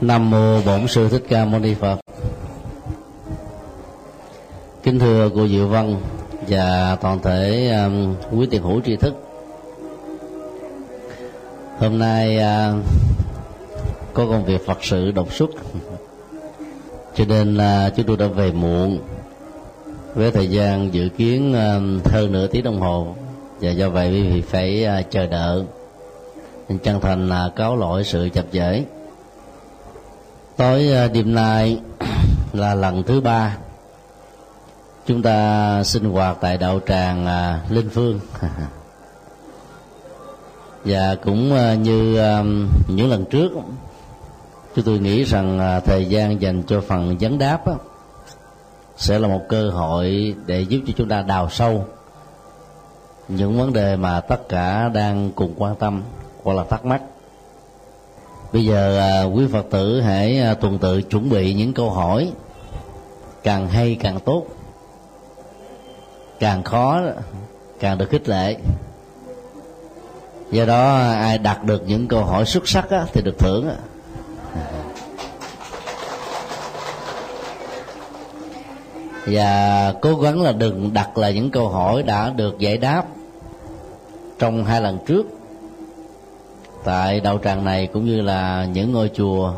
Nam mô Bổn sư Thích Ca Mâu Ni Phật. Kính thưa cô Diệu Văn và toàn thể um, quý tiền hữu tri thức. Hôm nay uh, có công việc Phật sự đột xuất cho nên uh, chúng tôi đã về muộn với thời gian dự kiến um, uh, hơn nửa tiếng đồng hồ và do vậy quý vị phải uh, chờ đợi chân thành uh, cáo lỗi sự chập chẽ tối à, đêm nay là lần thứ ba. Chúng ta sinh hoạt tại đạo tràng à, linh phương. Và cũng à, như những lần trước, chúng tôi nghĩ rằng thời gian dành cho phần vấn đáp sẽ là một cơ hội để giúp cho chúng ta đào sâu những vấn đề mà tất cả đang cùng quan tâm hoặc là thắc mắc bây giờ à, quý phật tử hãy à, tuần tự chuẩn bị những câu hỏi. Càng hay càng tốt. Càng khó càng được khích lệ. Do đó ai đặt được những câu hỏi xuất sắc á, thì được thưởng á. và cố gắng là đừng đặt là những câu hỏi đã được giải đáp trong hai lần trước tại đạo tràng này cũng như là những ngôi chùa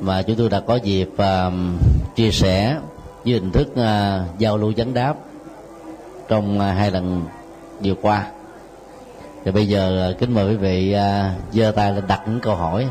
mà chúng tôi đã có dịp uh, chia sẻ dưới hình thức uh, giao lưu vấn đáp trong uh, hai lần vừa qua. Thì bây giờ uh, kính mời quý vị giơ uh, tay lên đặt những câu hỏi.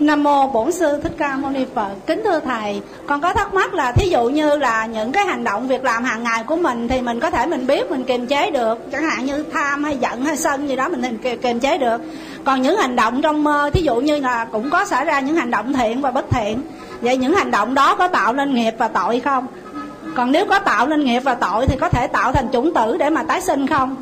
Nam mô Bổn sư Thích Ca Mâu Ni Phật. Kính thưa thầy, con có thắc mắc là thí dụ như là những cái hành động việc làm hàng ngày của mình thì mình có thể mình biết mình kiềm chế được, chẳng hạn như tham hay giận hay sân gì đó mình kiềm chế được. Còn những hành động trong mơ thí dụ như là cũng có xảy ra những hành động thiện và bất thiện. Vậy những hành động đó có tạo nên nghiệp và tội không? Còn nếu có tạo nên nghiệp và tội thì có thể tạo thành chủng tử để mà tái sinh không?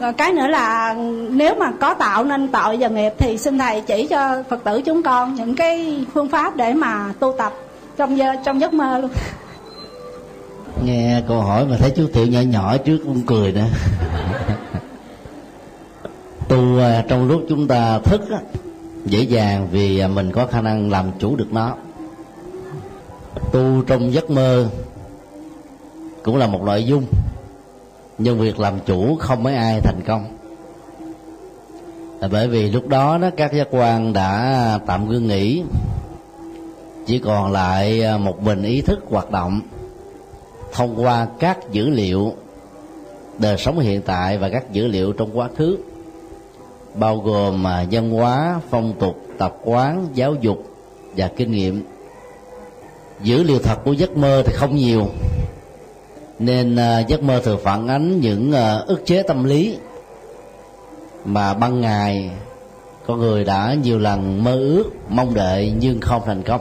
Ờ, cái nữa là nếu mà có tạo nên tội và nghiệp thì xin thầy chỉ cho phật tử chúng con những cái phương pháp để mà tu tập trong trong giấc mơ luôn. Nghe câu hỏi mà thấy chú tiểu nhỏ nhỏ trước cũng cười nữa. Tu à, trong lúc chúng ta thức á, dễ dàng vì à, mình có khả năng làm chủ được nó. Tu trong giấc mơ cũng là một nội dung nhưng việc làm chủ không mấy ai thành công. Là bởi vì lúc đó đó các giác quan đã tạm ngưng nghỉ. Chỉ còn lại à, một mình ý thức hoạt động thông qua các dữ liệu đời sống hiện tại và các dữ liệu trong quá khứ bao gồm à, văn hóa phong tục tập quán giáo dục và kinh nghiệm. Dữ liệu thật của giấc mơ thì không nhiều nên ờ, giấc mơ thường phản ánh những ờ, ức chế tâm lý. Mà ban ngày, con người đã nhiều lần mơ ước, mong đợi nhưng không thành công.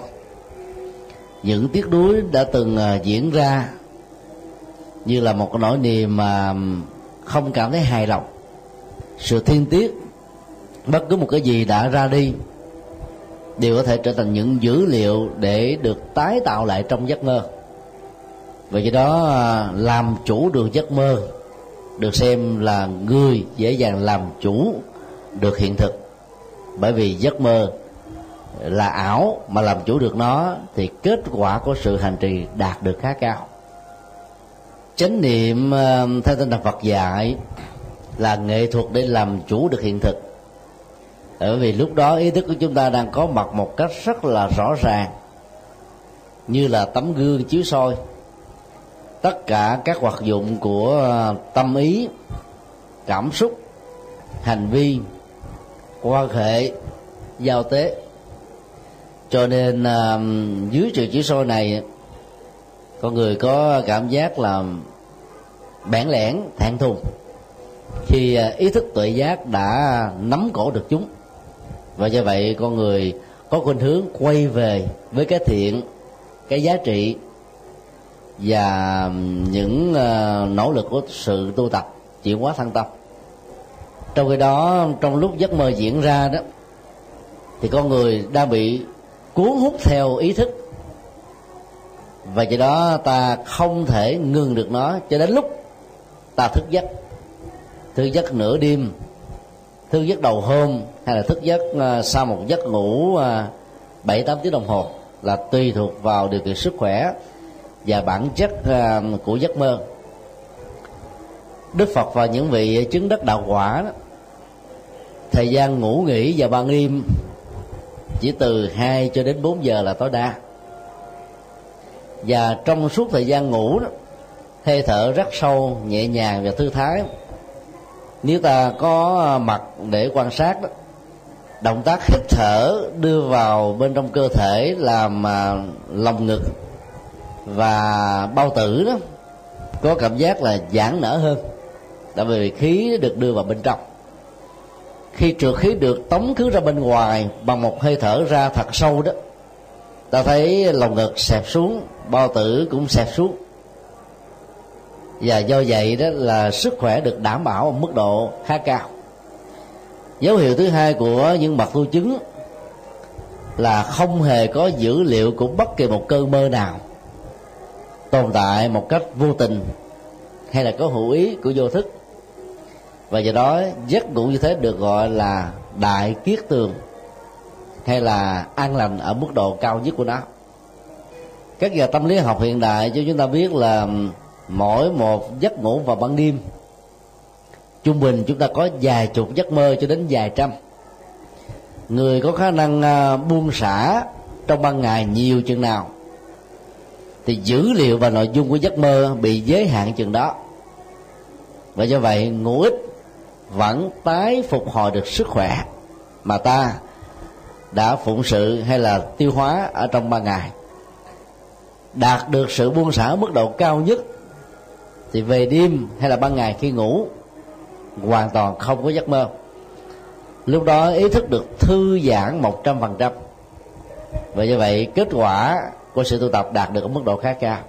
Những tiếc đuối đã từng ờ, diễn ra như là một cái nỗi niềm mà không cảm thấy hài lòng. Sự thiên tiếc, bất cứ một cái gì đã ra đi, đều có thể trở thành những dữ liệu để được tái tạo lại trong giấc mơ và do đó à, làm chủ được giấc mơ, được xem là người dễ dàng làm chủ được hiện thực. Bởi vì giấc mơ là ảo mà làm chủ được nó, thì kết quả của sự hành trì đạt được khá cao. Chánh niệm à, theo tinh thần Phật dạy là nghệ thuật để làm chủ được hiện thực. Bởi vì lúc đó ý thức của chúng ta đang có mặt một cách rất là rõ ràng, như là tấm gương chiếu soi tất cả các hoạt dụng của ờ, tâm ý cảm xúc hành vi quan hệ giao tế. Cho nên uh, dưới sự chỉ soi này con người có cảm giác là bản lẻn thẹn thùng khi ờ, ý thức tuệ giác đã nắm cổ được chúng. Và do vậy con người có khuynh hướng quay về với cái thiện cái giá trị và những ờ, nỗ lực của sự tu tập chuyển hóa thân tâm. Trong khi đó, trong lúc giấc mơ diễn ra đó, thì con người đang bị cuốn hút theo ý thức. Và do đó ta không thể ngừng được nó cho đến lúc ta thức giấc. Thức giấc nửa đêm, thức giấc đầu hôm, hay là thức giấc ờ, sau một giấc ngủ ờ, bảy tám tiếng đồng hồ là tùy thuộc vào điều kiện sức khỏe và bản chất ờ, của giấc mơ. Đức phật và những vị chứng đất đạo quả đó, thời gian ngủ nghỉ và ban đêm chỉ từ 2 cho đến 4 giờ là tối đa. Và trong suốt thời gian ngủ đó hơi thở rất sâu nhẹ nhàng và thư thái. Nếu ta có mặt để quan sát đó động tác hít thở đưa vào bên trong cơ thể làm ờ, lòng ngực và bao tử đó có cảm giác là giãn nở hơn. Tại vì khí được đưa vào bên trong. Khi trượt khí được tống khứ ra bên ngoài bằng một hơi thở ra thật sâu đó, ta thấy lòng ngực xẹp xuống, bao tử cũng xẹp xuống. Và do vậy đó là sức khỏe được đảm bảo ở mức độ khá cao. Dấu hiệu thứ hai của những bậc tu chứng là không hề có dữ liệu của bất kỳ một cơn mơ nào tồn tại một cách vô tình hay là có hữu ý, của vô thức. Và do đó, giấc ngủ như thế được gọi là đại kiết tường, hay là an lành ở mức độ cao nhất của nó. Các nhà tâm lý học hiện đại cho chúng ta biết là mỗi một giấc ngủ vào ban đêm, trung bình chúng ta có vài chục giấc mơ cho đến vài trăm. Người có khả năng à, buông xả trong ban ngày nhiều chừng nào thì dữ liệu và nội dung của giấc mơ bị giới hạn chừng đó. Và do vậy ngủ ít vẫn tái phục hồi được sức khỏe mà ta đã phụng sự hay là tiêu hóa ở trong ban ngày. Đạt được sự buông xả mức độ cao nhất, thì về đêm hay là ban ngày khi ngủ, hoàn toàn không có giấc mơ. Lúc đó ý thức được thư giãn một trăm phần trăm. Và như vậy, kết quả của sự tu tập đạt được ở mức độ khá cao.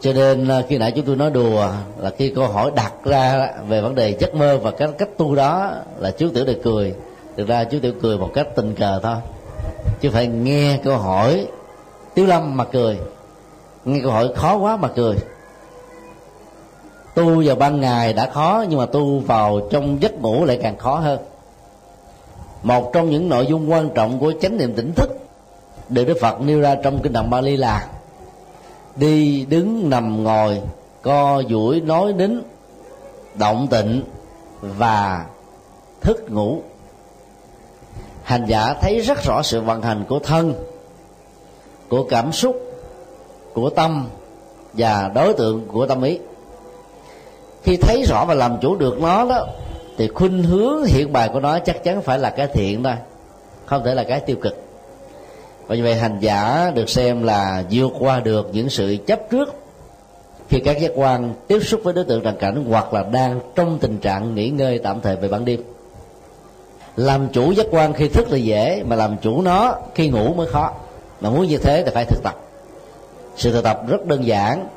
Cho nên à, khi nãy chúng tôi nói đùa là khi câu hỏi đặt ra về vấn đề giấc mơ và cái cách tu đó là chú tiểu được cười. Thực ra chú tiểu cười một cách tình cờ thôi. Chứ phải nghe câu hỏi tiếu lâm mà cười. Nghe câu hỏi khó quá mà cười. Tu vào ban ngày đã khó, nhưng mà tu vào trong giấc ngủ lại càng khó hơn. Một trong những nội dung quan trọng của chánh niệm tỉnh thức được đức phật nêu ra trong kinh đồng bali là đi đứng nằm ngồi, co duỗi nói đến động tịnh và thức ngủ. Hành giả thấy rất rõ sự vận hành của thân, của cảm xúc, của tâm và đối tượng của tâm ý. Khi thấy rõ và làm chủ được nó đó, thì khuynh hướng hiện bài của nó chắc chắn phải là cái thiện thôi, không thể là cái tiêu cực và như vậy hành giả được xem là vượt qua được những sự chấp trước. Khi các giác quan tiếp xúc với đối tượng trần cảnh hoặc là đang trong tình trạng nghỉ ngơi tạm thời về ban đêm. Làm chủ giác quan khi thức là dễ, mà làm chủ nó khi ngủ mới khó. Mà muốn như thế thì phải thực tập. Sự thực tập rất đơn giản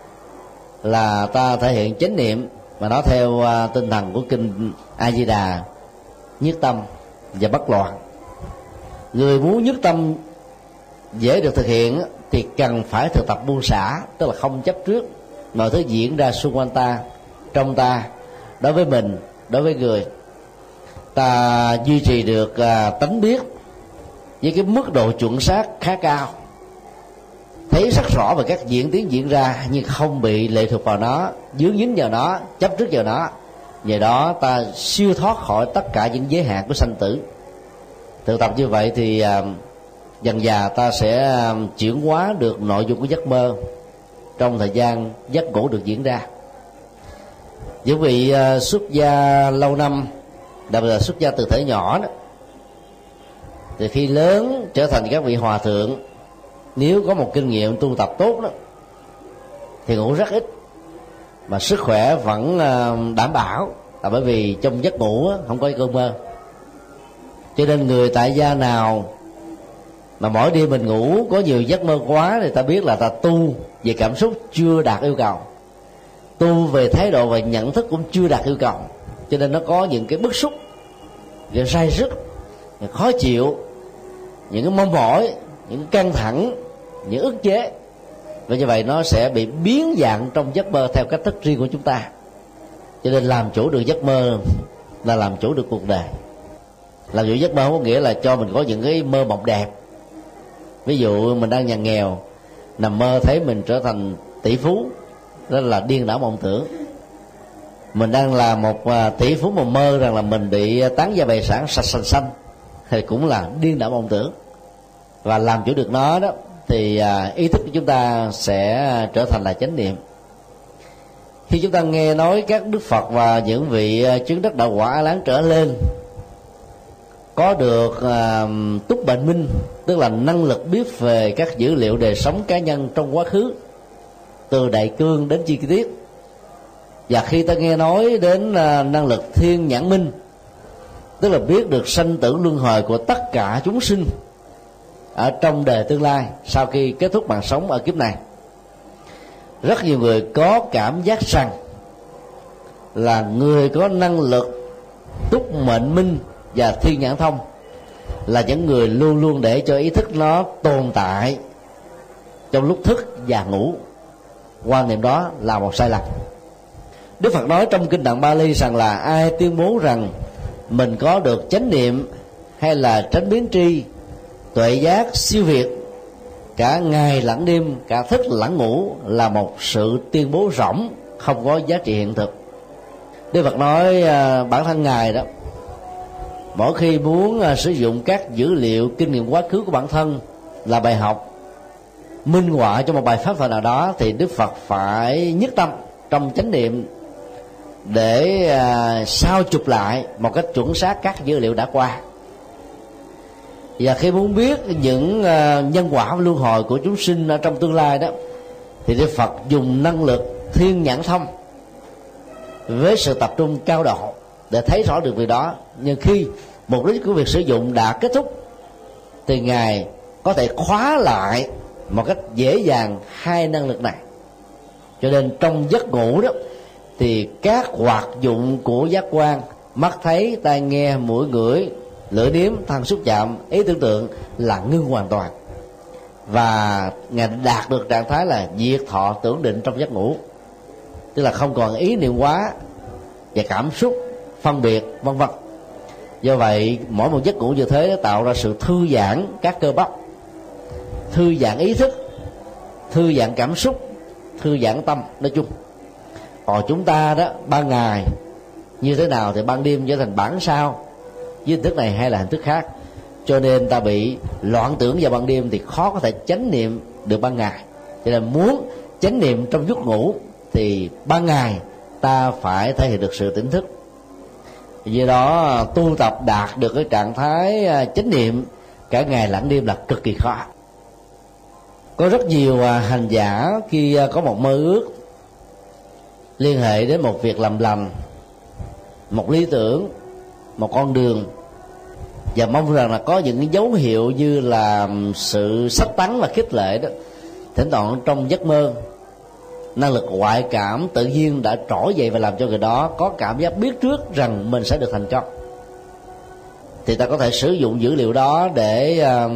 là ta thể hiện chánh niệm, mà nó theo à, tinh thần của kinh a di đà, nhất tâm và bất loạn. Người muốn nhất tâm dễ được thực hiện thì cần phải thực tập buông xả tức là không chấp trước mọi thứ diễn ra xung quanh ta trong ta đối với mình đối với người. Ta duy trì được à, tánh biết với cái mức độ chuẩn xác khá cao. Thấy rất rõ về các diễn tiến diễn ra nhưng không bị lệ thuộc vào nó dướng dính vào nó chấp trước vào nó. Nhờ đó ta siêu thoát khỏi tất cả những giới hạn của sanh tử. Thực tập như vậy thì à, dần già ta sẽ um, chuyển hóa được nội dung của giấc mơ trong thời gian giấc ngủ được diễn ra. Những vị uh, xuất gia lâu năm, đặc biệt là xuất gia từ thể nhỏ đó, thì khi lớn trở thành các vị hòa thượng, nếu có một kinh nghiệm tu tập tốt đó, thì ngủ rất ít. Mà sức khỏe vẫn um, đảm bảo, là bởi vì trong giấc ngủ không có cơn mơ. Cho nên người tại gia nào mà mỗi đêm mình ngủ, có nhiều giấc mơ quá thì ta biết là ta tu về cảm xúc chưa đạt yêu cầu. Tu về thái độ và nhận thức cũng chưa đạt yêu cầu. Cho nên nó có những cái bức xúc, những say sức những khó chịu, những cái mong mỏi, những căng thẳng, những ức chế. Và như vậy nó sẽ bị biến dạng trong giấc mơ theo cách thức riêng của chúng ta. Cho nên làm chủ được giấc mơ là làm chủ được cuộc đời. Làm chủ giấc mơ có nghĩa là cho mình có những cái mơ mộng đẹp ví dụ mình đang nhà nghèo, nằm mơ thấy mình trở thành tỷ phú, đó là điên đảo mộng tưởng. Mình đang là một à, tỷ phú mà mơ rằng là mình bị tán gia bày sản sạch xanh xanh, thì cũng là điên đảo mộng tưởng. Và làm chủ được nó đó, thì à, ý thức của chúng ta sẽ trở thành là chánh niệm. Khi chúng ta nghe nói các đức phật và những vị à, chứng đắc đạo quả láng trở lên có được à, túc bệnh minh tức là năng lực biết về các dữ liệu đời sống cá nhân trong quá khứ từ đại cương đến chi tiết. Và khi ta nghe nói đến à, năng lực thiên nhãn minh tức là biết được sanh tử luân hồi của tất cả chúng sinh ở trong đời tương lai sau khi kết thúc mạng sống ở kiếp này rất nhiều người có cảm giác rằng là người có năng lực túc mệnh minh và thiên nhãn thông là những người luôn luôn để cho ý thức nó tồn tại trong lúc thức và ngủ. Quan niệm đó là một sai lầm. Đức phật nói trong kinh tạng bali rằng là ai tuyên bố rằng mình có được chánh niệm hay là tránh biến tri, tuệ giác, siêu việt, cả ngày lẫn đêm, cả thức lẫn ngủ là một sự tuyên bố rỗng, không có giá trị hiện thực. Đức phật nói à, bản thân ngài đó mỗi khi muốn à, sử dụng các dữ liệu kinh nghiệm quá khứ của bản thân là bài học minh họa cho một bài pháp thoại nào đó thì đức phật phải nhất tâm trong chánh niệm để à, sao chụp lại một cách chuẩn xác các dữ liệu đã qua. Và khi muốn biết những à, nhân quả luân hồi của chúng sinh ở trong tương lai đó thì đức phật dùng năng lực thiên nhãn thông với sự tập trung cao độ để thấy rõ được việc đó. Nhưng khi mục đích của việc sử dụng đã kết thúc, thì ngài có thể khóa lại một cách dễ dàng hai năng lực này. Cho nên trong giấc ngủ đó, thì các hoạt dụng của giác quan, mắt thấy, tai nghe, mũi, ngửi, lưỡi nếm thân xúc chạm, ý tưởng tượng là ngưng hoàn toàn. Và ngài đạt được trạng thái là diệt thọ tưởng định trong giấc ngủ. Tức là không còn ý niệm quá và cảm xúc phân biệt, vân vân. Do vậy, mỗi một giấc ngủ như thế tạo ra sự thư giãn các cơ bắp. Thư giãn ý thức, thư giãn cảm xúc, thư giãn tâm, nói chung. Còn chúng ta đó, ban ngày, như thế nào thì ban đêm trở thành bản sao? Với hình thức này hay là hình thức khác. Cho nên ta bị loạn tưởng vào ban đêm thì khó có thể chánh niệm được ban ngày. Cho nên muốn chánh niệm trong giấc ngủ thì ban ngày ta phải thể hiện được sự tỉnh thức do đó, tu tập đạt được cái trạng thái à, chánh niệm, cả ngày lẫn đêm là cực kỳ khó. Có rất nhiều à, hành giả khi à, có một mơ ước, liên hệ đến một việc làm lành, một lý tưởng, một con đường, và mong rằng là có những dấu hiệu như là sự sách tắn và khích lệ đó, thỉnh thoảng trong giấc mơ năng lực ngoại cảm tự nhiên đã trỗi dậy và làm cho người đó có cảm giác biết trước rằng mình sẽ được thành công. Thì ta có thể sử dụng dữ liệu đó để uh,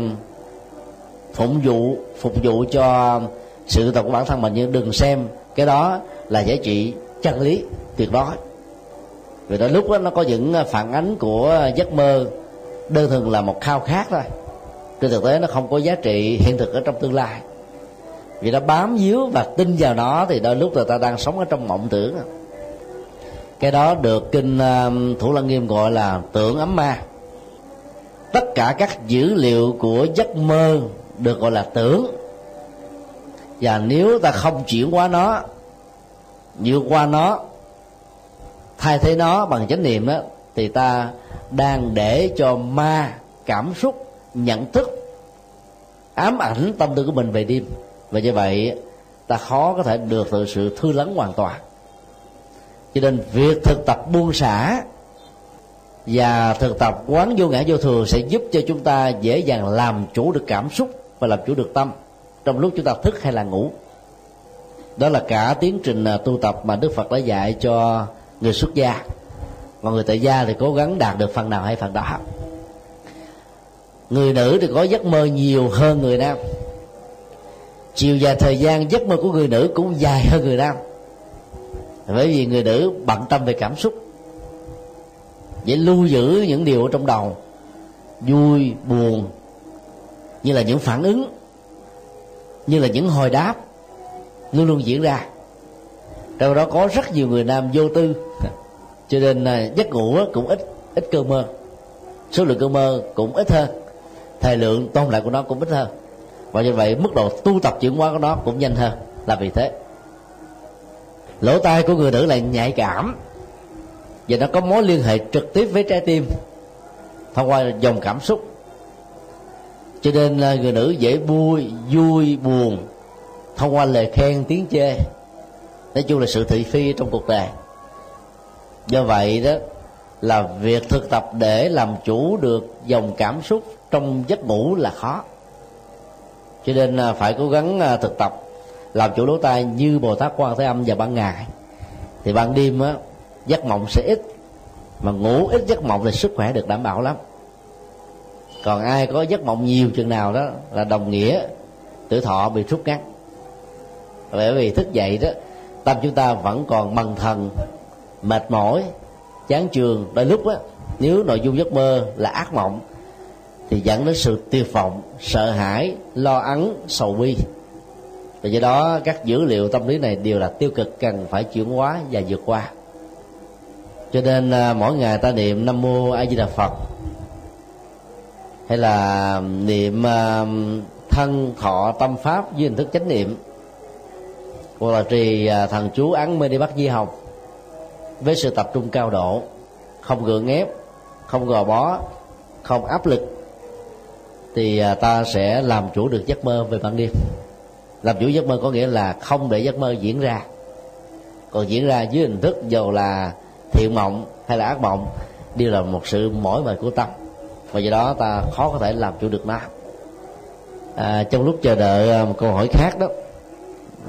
phụng vụ phục vụ cho sự tập của bản thân mình. Nhưng đừng xem cái đó là giá trị chân lý tuyệt đối. Vì đó lúc đó nó có những phản ánh của giấc mơ đơn thuần là một khao khát thôi. Trên thực tế nó không có giá trị hiện thực ở trong tương lai vì nó bám víu và tin vào nó thì đôi lúc người ta đang sống ở trong mộng tưởng. Cái đó được kinh um, thủ lăng nghiêm gọi là tưởng ấm ma. Tất cả các dữ liệu của giấc mơ được gọi là tưởng. Và nếu ta không chuyển qua nó, vượt qua nó, thay thế nó bằng chánh niệm đó thì ta đang để cho ma cảm xúc, nhận thức, ám ảnh tâm tư của mình về đêm và như vậy, ta khó có thể được từ sự thư lắng hoàn toàn. Cho nên việc thực tập buông xả và thực tập quán vô ngã vô thường sẽ giúp cho chúng ta dễ dàng làm chủ được cảm xúc và làm chủ được tâm trong lúc chúng ta thức hay là ngủ. Đó là cả tiến trình à, tu tập mà đức phật đã dạy cho người xuất gia. Còn người tại gia thì cố gắng đạt được phần nào hay phần đó. Người nữ thì có giấc mơ nhiều hơn người nam chiều dài thời gian giấc mơ của người nữ cũng dài hơn người nam. Bởi vì người nữ bận tâm về cảm xúc để lưu giữ những điều ở trong đầu, vui, buồn, như là những phản ứng, như là những hồi đáp, luôn luôn diễn ra. Trong đó có rất nhiều người nam vô tư, cho nên à, giấc ngủ cũng ít ít cơn mơ. Số lượng cơn mơ cũng ít hơn, thời lượng tôn lại của nó cũng ít hơn và như vậy, mức độ tu tập chuyển hóa của nó cũng nhanh hơn là vì thế. Lỗ tai của người nữ là nhạy cảm. Và nó có mối liên hệ trực tiếp với trái tim thông qua dòng cảm xúc. Cho nên người nữ dễ vui vui, buồn thông qua lời khen, tiếng chê. Nói chung là sự thị phi trong cuộc đời. Do vậy đó là việc thực tập để làm chủ được dòng cảm xúc trong giấc ngủ là khó cho nên à, phải cố gắng à, thực tập, làm chủ lỗ tai như bồ tát quan thế âm vào ban ngày. Thì ban đêm, á, giấc mộng sẽ ít, mà ngủ ít giấc mộng thì sức khỏe được đảm bảo lắm. Còn ai có giấc mộng nhiều chừng nào đó là đồng nghĩa tuổi thọ bị rút ngắn. Bởi vì thức dậy đó, tâm chúng ta vẫn còn mần thần, mệt mỏi, chán trường đôi lúc á, nếu nội dung giấc mơ là ác mộng thì dẫn đến sự tuyệt vọng sợ hãi, lo ắng, sầu bi. Và do đó, các dữ liệu tâm lý này đều là tiêu cực, cần phải chuyển hóa và vượt qua. Cho nên à, mỗi ngày ta niệm nam mô a di đà phật, hay là à, niệm à, thân thọ tâm pháp dưới hình thức chánh niệm. Hoặc là trì thần chú án mê đi bắt di học với sự tập trung cao độ, không gượng ép, không gò bó, không áp lực thì à, ta sẽ làm chủ được giấc mơ về ban đêm. Làm chủ giấc mơ có nghĩa là không để giấc mơ diễn ra. Còn diễn ra dưới hình thức dầu là thiện mộng hay là ác mộng đều là một sự mỏi mệt của tâm. Và do đó ta khó có thể làm chủ được nó. À, trong lúc chờ đợi à, một câu hỏi khác đó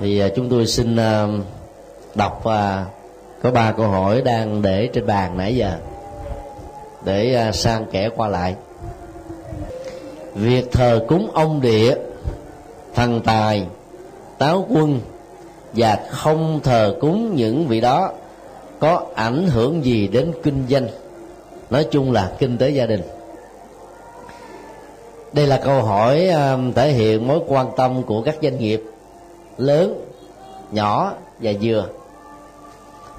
thì à, chúng tôi xin đọc có ba câu hỏi đang để trên bàn nãy giờ. Để sang kẻ qua lại việc thờ cúng ông địa, thần tài, táo quân và không thờ cúng những vị đó có ảnh hưởng gì đến kinh doanh. Nói chung là kinh tế gia đình. Đây là câu hỏi um, thể hiện mối quan tâm của các doanh nghiệp lớn, nhỏ và vừa.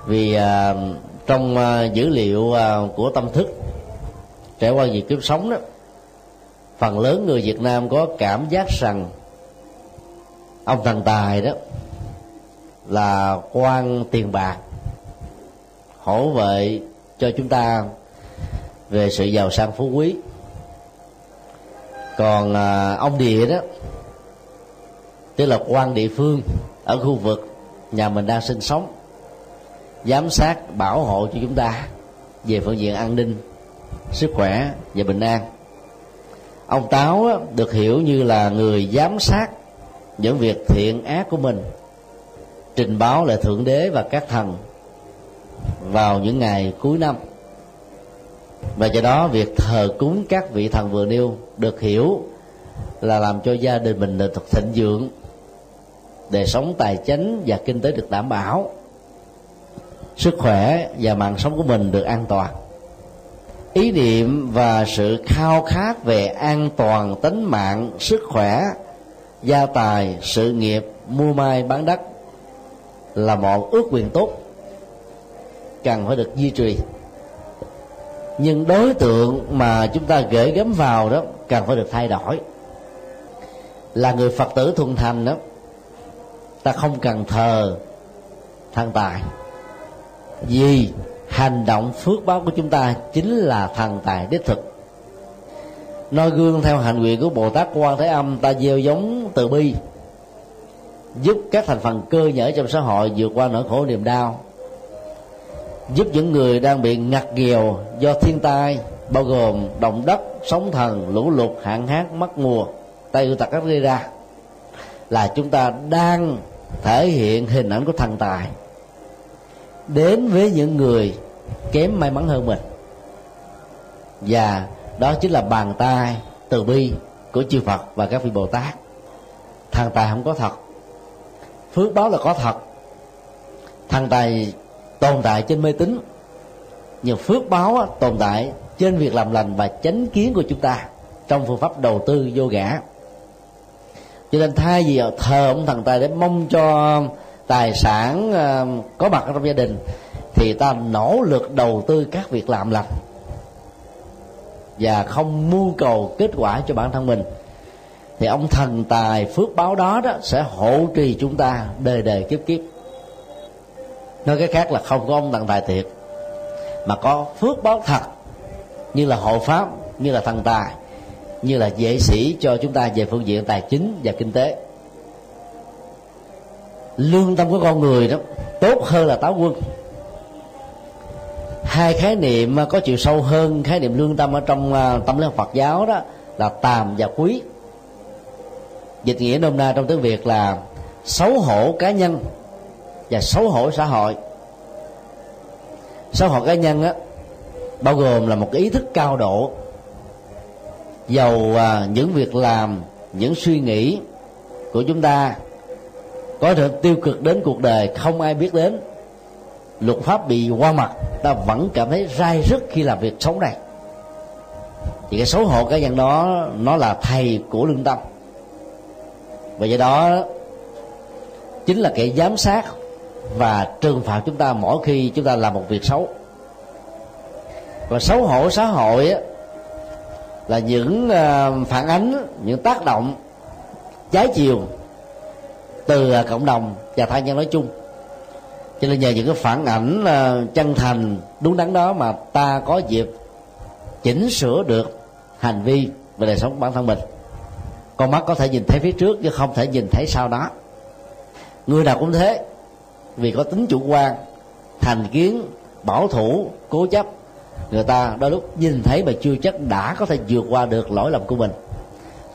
Vì um, trong uh, dữ liệu uh, của tâm thức, trải qua việc kiếp sống đó phần lớn người việt nam có cảm giác rằng ông thần tài đó là quan tiền bạc hỗ vệ cho chúng ta về sự giàu sang phú quý. Còn à, ông địa đó tức là quan địa phương ở khu vực nhà mình đang sinh sống giám sát bảo hộ cho chúng ta về phương diện an ninh sức khỏe và bình an ông táo được hiểu như là người giám sát những việc thiện ác của mình, trình báo lại thượng đế và các thần vào những ngày cuối năm. Và do đó, việc thờ cúng các vị thần vừa nêu được hiểu là làm cho gia đình mình được thịnh vượng, đời sống tài chính và kinh tế được đảm bảo, sức khỏe và mạng sống của mình được an toàn ý niệm và sự khao khát về an toàn tính mạng, sức khỏe, gia tài, sự nghiệp, mua mai bán đất là một ước quyền tốt, cần phải được duy trì. Nhưng đối tượng mà chúng ta gửi gắm vào đó cần phải được thay đổi. Là người phật tử thuần thành đó, ta không cần thờ thần tài. Vì hành động phước báo của chúng ta chính là thần tài đích thực. Noi gương theo hành nguyện của bồ tát quan thế âm ta gieo giống từ bi, giúp các thành phần cơ nhở trong xã hội vượt qua nỗi khổ niềm đau, giúp những người đang bị ngặt nghèo do thiên tai, bao gồm động đất, sóng thần, lũ lụt, hạn hán, mất mùa tay ưu tật các gây ra, là chúng ta đang thể hiện hình ảnh của thần tài đến với những người kém may mắn hơn mình. Và đó chính là bàn tay từ bi của chư Phật và các vị Bồ Tát Thằng tài không có thật. Phước báo là có thật. Thằng tài tồn tại trên mê tín. Nhưng phước báo tồn tại trên việc làm lành và chánh kiến của chúng ta trong phương pháp đầu tư vô ngã. Cho nên thay vì thờ ông thần tài để mong cho tài sản ờ, có mặt trong gia đình thì ta nỗ lực đầu tư các việc làm lành và không mưu cầu kết quả cho bản thân mình. Thì ông thần tài phước báo đó đó sẽ hộ trì chúng ta đời đời kiếp kiếp. Nói cái khác là không có ông thần tài thiệt, mà có phước báo thật như là hộ pháp, như là thần tài, như là dễ sĩ cho chúng ta về phương diện tài chính và kinh tế lương tâm của con người đó, tốt hơn là táo quân. Hai khái niệm có chiều sâu hơn, khái niệm lương tâm ở trong à, tâm lý học Phật giáo đó là tàm và quý. Dịch nghĩa nôm na trong tiếng Việt là xấu hổ cá nhân và xấu hổ xã hội. Xấu hổ cá nhân á, bao gồm là một cái ý thức cao độ dầu à, những việc làm, những suy nghĩ của chúng ta có thể tiêu cực đến cuộc đời không ai biết đến. Luật pháp bị qua mặt ta vẫn cảm thấy rai rứt khi làm việc xấu này. Thì cái xấu hổ cá nhân đó nó là thầy của lương tâm. Và do đó chính là kẻ giám sát và trừng phạt chúng ta mỗi khi chúng ta làm một việc xấu. Và xấu hổ xã hội á, là những ờ, phản ánh những tác động trái chiều từ à, cộng đồng và thai nhân nói chung. Cho nên nhờ những cái phản ảnh à, chân thành, đúng đắn đó mà ta có dịp chỉnh sửa được hành vi về đời sống của bản thân mình. Con mắt có thể nhìn thấy phía trước chứ không thể nhìn thấy sau đó. Người nào cũng thế, vì có tính chủ quan, thành kiến, bảo thủ, cố chấp, người ta đôi lúc nhìn thấy mà chưa chắc đã có thể vượt qua được lỗi lầm của mình.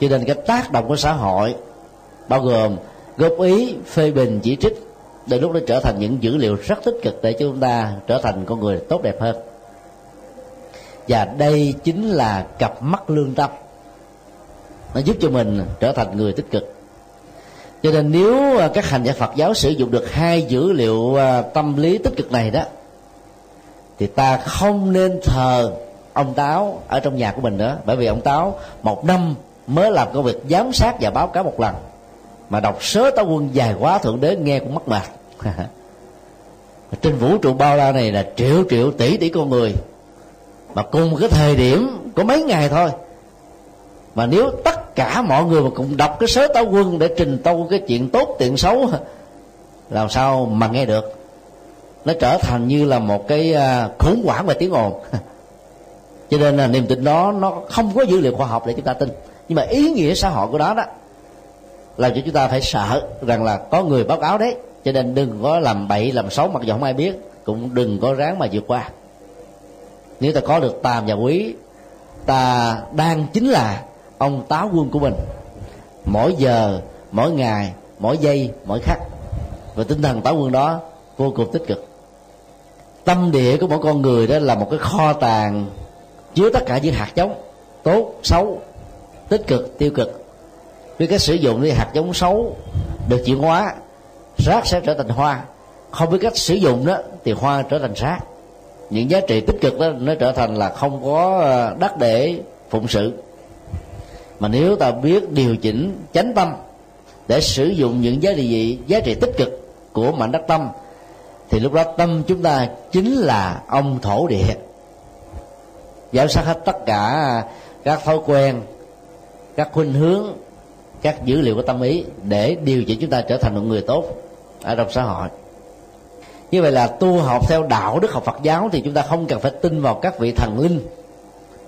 Cho nên cái tác động của xã hội bao gồm góp ý phê bình chỉ trích đôi lúc nó trở thành những dữ liệu rất tích cực để cho chúng ta trở thành con người tốt đẹp hơn. Và đây chính là cặp mắt lương tâm. Nó giúp cho mình trở thành người tích cực. Cho nên nếu à, các hành giả Phật giáo sử dụng được hai dữ liệu à, tâm lý tích cực này đó, thì ta không nên thờ ông táo ở trong nhà của mình nữa. Bởi vì ông táo một năm mới làm công việc giám sát và báo cáo một lần mà đọc sớ táo quân dài quá thượng đế nghe cũng mất mệt trên vũ trụ bao la này là triệu triệu tỷ tỷ con người. Mà cùng một cái thời điểm có mấy ngày thôi. Mà nếu tất cả mọi người mà cùng đọc cái sớ táo quân để trình tâu cái chuyện tốt, chuyện xấu, làm sao mà nghe được? Nó trở thành như là một cái à, khủng hoảng về tiếng ồn. Cho nên là niềm tin đó, nó không có dữ liệu khoa học để chúng ta tin. Nhưng mà ý nghĩa xã hội của đó đó làm cho chúng ta phải sợ rằng là có người báo cáo đấy. Cho nên đừng có làm bậy, làm xấu, mặc dù không ai biết, cũng đừng có ráng mà vượt qua. Nếu ta có được tàm và quý, ta đang chính là ông táo quân của mình. Mỗi giờ, mỗi ngày, mỗi giây, mỗi khắc. Và tinh thần táo quân đó vô cùng tích cực. Tâm địa của mỗi con người đó là một cái kho tàng chứa tất cả những hạt giống tốt, xấu, tích cực, tiêu cực với cách sử dụng thì hạt giống xấu được chuyển hóa, rác sẽ trở thành hoa. Không biết cách sử dụng đó, thì hoa trở thành rác. Những giá trị tích cực đó, nó trở thành là không có ờ, đất để phụng sự. Mà nếu ta biết điều chỉnh chánh tâm để sử dụng những giá trị giá trị tích cực của mảnh đất tâm, thì lúc đó tâm chúng ta chính là ông thổ địa. Giám sát hết tất cả các thói quen, các khuynh hướng các dữ liệu của tâm ý để điều chỉnh chúng ta trở thành một người tốt ở trong xã hội. Như vậy là tu học theo đạo đức học Phật giáo thì chúng ta không cần phải tin vào các vị thần linh.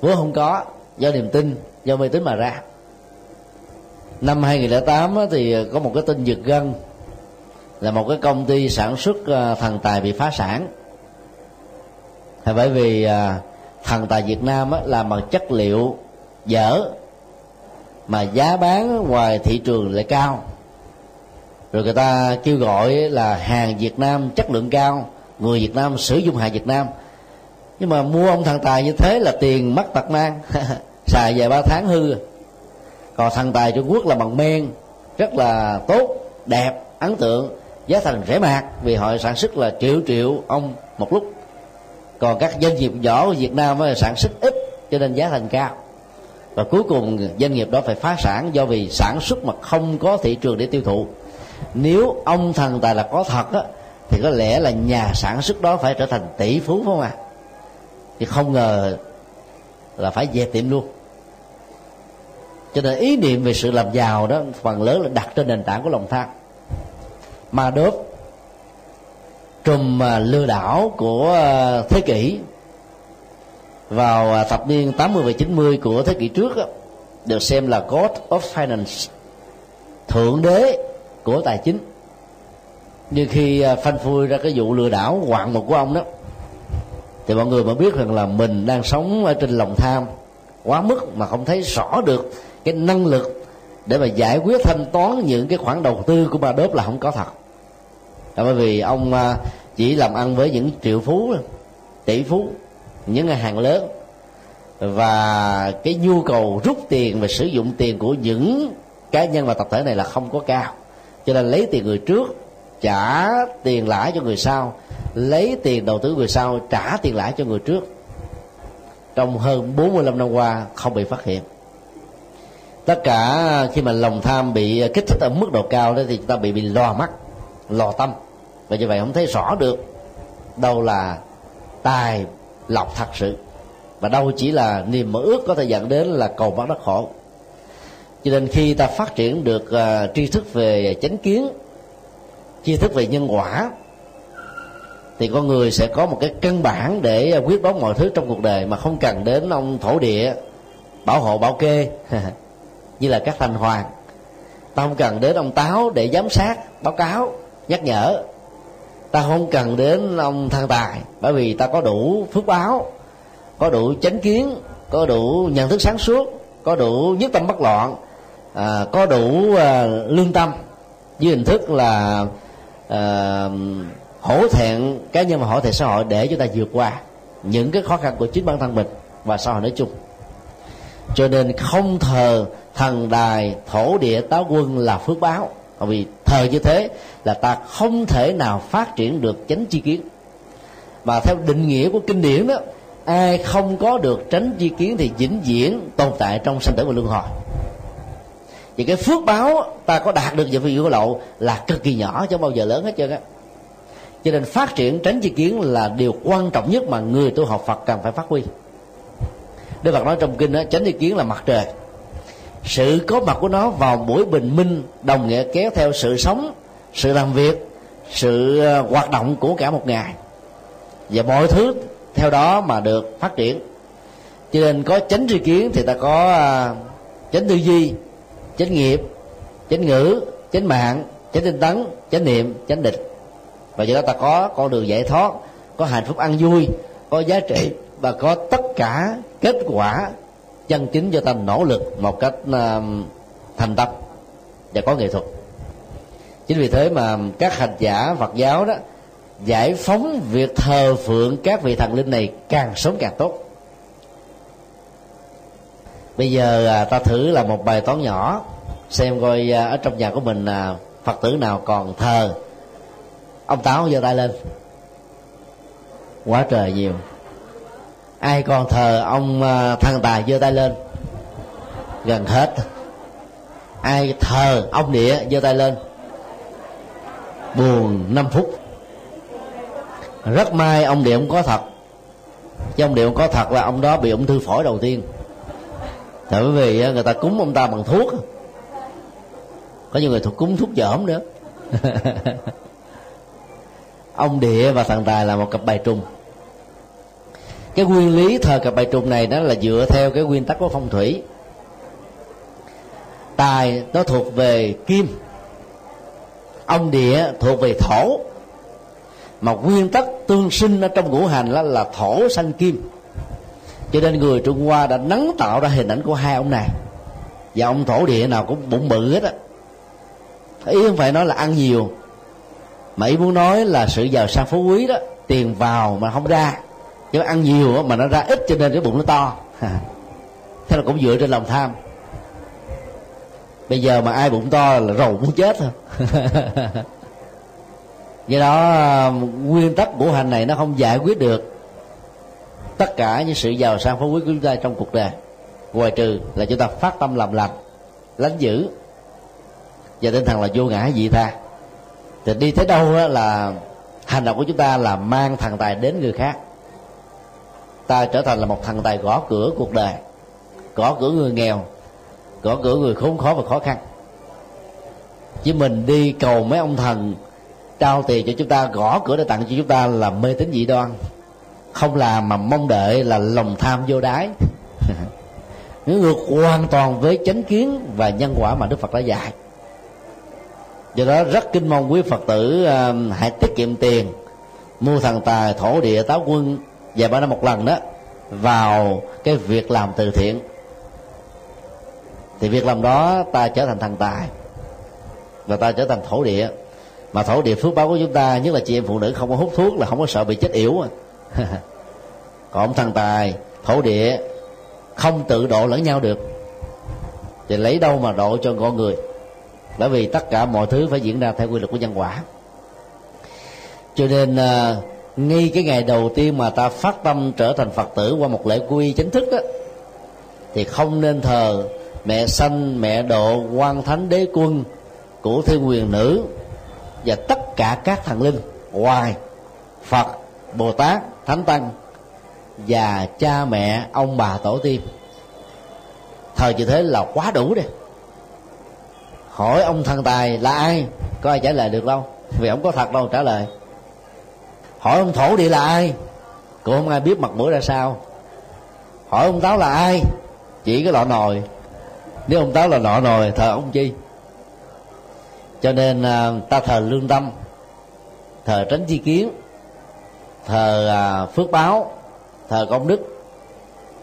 Vốn không có, do niềm tin, do mê tín mà ra. Năm 2008 thì có một cái tin giật gân, là một cái công ty sản xuất ờ, thần tài bị phá sản. Bởi vì ờ, thần tài Việt Nam làm bằng chất liệu dở mà giá bán ngoài thị trường lại cao. Rồi người ta kêu gọi là hàng Việt Nam chất lượng cao, người Việt Nam sử dụng hàng Việt Nam. Nhưng mà mua ông thằng tài như thế là tiền mất tật mang, xài vài ba tháng hư. Còn thằng tài Trung Quốc là bằng men, rất là tốt, đẹp, ấn tượng, giá thành rẻ mạt vì họ sản xuất là triệu triệu ông một lúc. Còn các doanh nghiệp nhỏ của việt nam sản xuất ít, cho nên giá thành cao và cuối cùng doanh nghiệp đó phải phá sản do vì sản xuất mà không có thị trường để tiêu thụ. Nếu ông thần tài là có thật á, thì có lẽ là nhà sản xuất đó phải trở thành tỷ phú phải không ạ? À? thì không ngờ là phải dẹp tiệm luôn. Cho nên ý niệm về sự làm giàu đó phần lớn là đặt trên nền tảng của lòng tham. Ma đốt trùm à, lừa đảo của à, thế kỷ vào à, thập niên 80 và 90 của thế kỷ trước được xem là God of Finance, thượng đế của tài chính. Như khi à, phanh phui ra cái vụ lừa đảo hoạn một của ông đó, thì mọi người mới biết rằng là mình đang sống ở trên lòng tham, quá mức mà không thấy rõ được cái năng lực để mà giải quyết, thanh toán những cái khoản đầu tư của ba đốp là không có thật. Là bởi vì ông à, chỉ làm ăn với những triệu phú, tỷ phú những ngân hàng lớn. Và cái nhu cầu rút tiền và sử dụng tiền của những cá nhân và tập thể này là không có cao. Cho nên lấy tiền người trước, trả tiền lãi cho người sau. Lấy tiền đầu tư người sau, trả tiền lãi cho người trước. Trong hơn 45 năm qua, không bị phát hiện. Tất cả khi mà lòng tham bị kích thích ở mức độ cao đó thì chúng ta bị bị lò mắt lò tâm. Và như vậy không thấy rõ được đâu là tài lọc thật sự. Và đâu chỉ là niềm mơ ước có thể dẫn đến là cầu bắt đất khổ. Cho nên khi ta phát triển được uh, tri thức về chánh kiến tri thức về nhân quả thì con người sẽ có một cái căn bản để quyết đoán mọi thứ trong cuộc đời mà không cần đến ông thổ địa bảo hộ bảo kê. Như là các thành hoàng. Ta không cần đến ông táo để giám sát báo cáo nhắc nhở ta không cần đến ông thần tài bởi vì ta có đủ phước báo có đủ chánh kiến có đủ nhận thức sáng suốt có đủ nhất tâm bất loạn à, có đủ à, lương tâm dưới hình thức là à, hổ thẹn cá nhân và hổ thẹn xã hội để chúng ta vượt qua những cái khó khăn của chính bản thân mình và xã hội nói chung. Cho nên không thờ thần đài thổ địa táo quân là phước báo bởi vì thờ như thế là ta không thể nào phát triển được chánh chi kiến. Mà theo định nghĩa của kinh điển đó, ai không có được tránh chi kiến thì vĩnh viễn tồn tại trong sanh tử và luân hồi. Thì cái phước báo ta có đạt được về phi của lậu là cực kỳ nhỏ, chứ bao giờ lớn hết trơn á. Cho nên phát triển tránh chi kiến là điều quan trọng nhất mà người tu học phật cần phải phát huy. Đức phật nói trong kinh đó tránh chi kiến là mặt trời sự có mặt của nó vào buổi bình minh, đồng nghĩa kéo theo sự sống, sự làm việc, sự ờ, hoạt động của cả một ngày. Và mọi thứ theo đó mà được phát triển. Cho nên có chánh tri kiến thì ta có ờ, chánh tư duy, chánh nghiệp, chánh ngữ, chánh mạng, chánh tinh tấn, chánh niệm, chánh định. Và do đó ta có con đường giải thoát, có hạnh phúc ăn vui, có giá trị và có tất cả kết quả chân chính cho ta nỗ lực một cách uh, thành tâm và có nghệ thuật. Chính vì thế mà các hành giả phật giáo đó giải phóng việc thờ phượng các vị thần linh này càng sớm càng tốt. Bây giờ à, ta thử là một bài toán nhỏ xem coi à, ở trong nhà của mình phật tử nào còn thờ. Ông táo giơ tay lên. Quá trời nhiều ai còn thờ ông à, thần tài giơ tay lên? Gần hết. Ai thờ ông địa giơ tay lên? Buồn 5 phút. Rất may ông địa không có thật. Chứ ông địa không có thật là ông đó bị ung thư phổi đầu tiên. Tại bởi vì à, người ta cúng ông ta bằng thuốc. Có nhiều người thuộc cúng thuốc dởm nữa. Ông địa và thằng tài là một cặp bài trùng cái nguyên lý thờ cặp bài trùng này đó là dựa theo cái nguyên tắc của phong thủy. Tài nó thuộc về kim, ông địa thuộc về thổ. Mà nguyên tắc tương sinh ở trong ngũ hành đó là thổ sanh kim. Cho nên người trung hoa đã nắng tạo ra hình ảnh của hai ông này. Và ông thổ địa nào cũng bụng bự hết á. Ý không phải nói là ăn nhiều, mà ý muốn nói là sự giàu sang phú quý đó, tiền vào mà không ra chứ ăn nhiều mà nó ra ít cho nên cái bụng nó to. Thế là cũng dựa trên lòng tham. Bây giờ mà ai bụng to là rầu muốn chết thôi. Do đó, nguyên tắc của hành này nó không giải quyết được tất cả những sự giàu sang phú quý của chúng ta trong cuộc đời. Ngoài trừ là chúng ta phát tâm làm lành, lánh giữ và tinh thần là vô ngã dị tha. Thì đi tới đâu là hành động của chúng ta là mang thần tài đến người khác ta trở thành là một thần tài gõ cửa cuộc đời. Gõ cửa người nghèo gõ cửa người khốn khó và khó khăn. Chứ mình đi cầu mấy ông thần trao tiền cho chúng ta gõ cửa để tặng cho chúng ta là mê tín dị đoan. Không là mà mong đợi là lòng tham vô đái. Ngược hoàn toàn với chánh kiến và nhân quả mà đức phật đã dạy. Do đó rất kinh mong quý phật tử uh, hãy tiết kiệm tiền mua thần tài thổ địa táo quân vài ba năm một lần đó, vào cái việc làm từ thiện. Thì việc làm đó ta trở thành thần tài. Và ta trở thành thổ địa. Mà thổ địa phước báo của chúng ta, nhất là chị em phụ nữ không có hút thuốc là không có sợ bị chết yểu à. còn thần tài, thổ địa, không tự độ lẫn nhau được. Thì lấy đâu mà độ cho con người? Bởi vì tất cả mọi thứ phải diễn ra theo quy luật của nhân quả. Cho nên à, ngay cái ngày đầu tiên mà ta phát tâm trở thành phật tử qua một lễ quy chính thức đó, thì không nên thờ mẹ sanh mẹ độ quan thánh đế quân của thiên quyền nữ và tất cả các thần linh ngoài phật bồ tát thánh tăng và cha mẹ ông bà tổ tiên. Thờ như thế là quá đủ đi hỏi ông thần tài là ai? Có ai trả lời được đâu? Vì ông có thật đâu trả lời hỏi ông thổ địa là ai? Cũng không ai biết mặt mũi ra sao. Hỏi ông táo là ai? Chỉ cái lọ nồi. Nếu ông táo là nọ nồi, thờ ông chi? Cho nên à, ta thờ lương tâm, thờ tránh chi kiến, thờ à, phước báo, thờ công đức.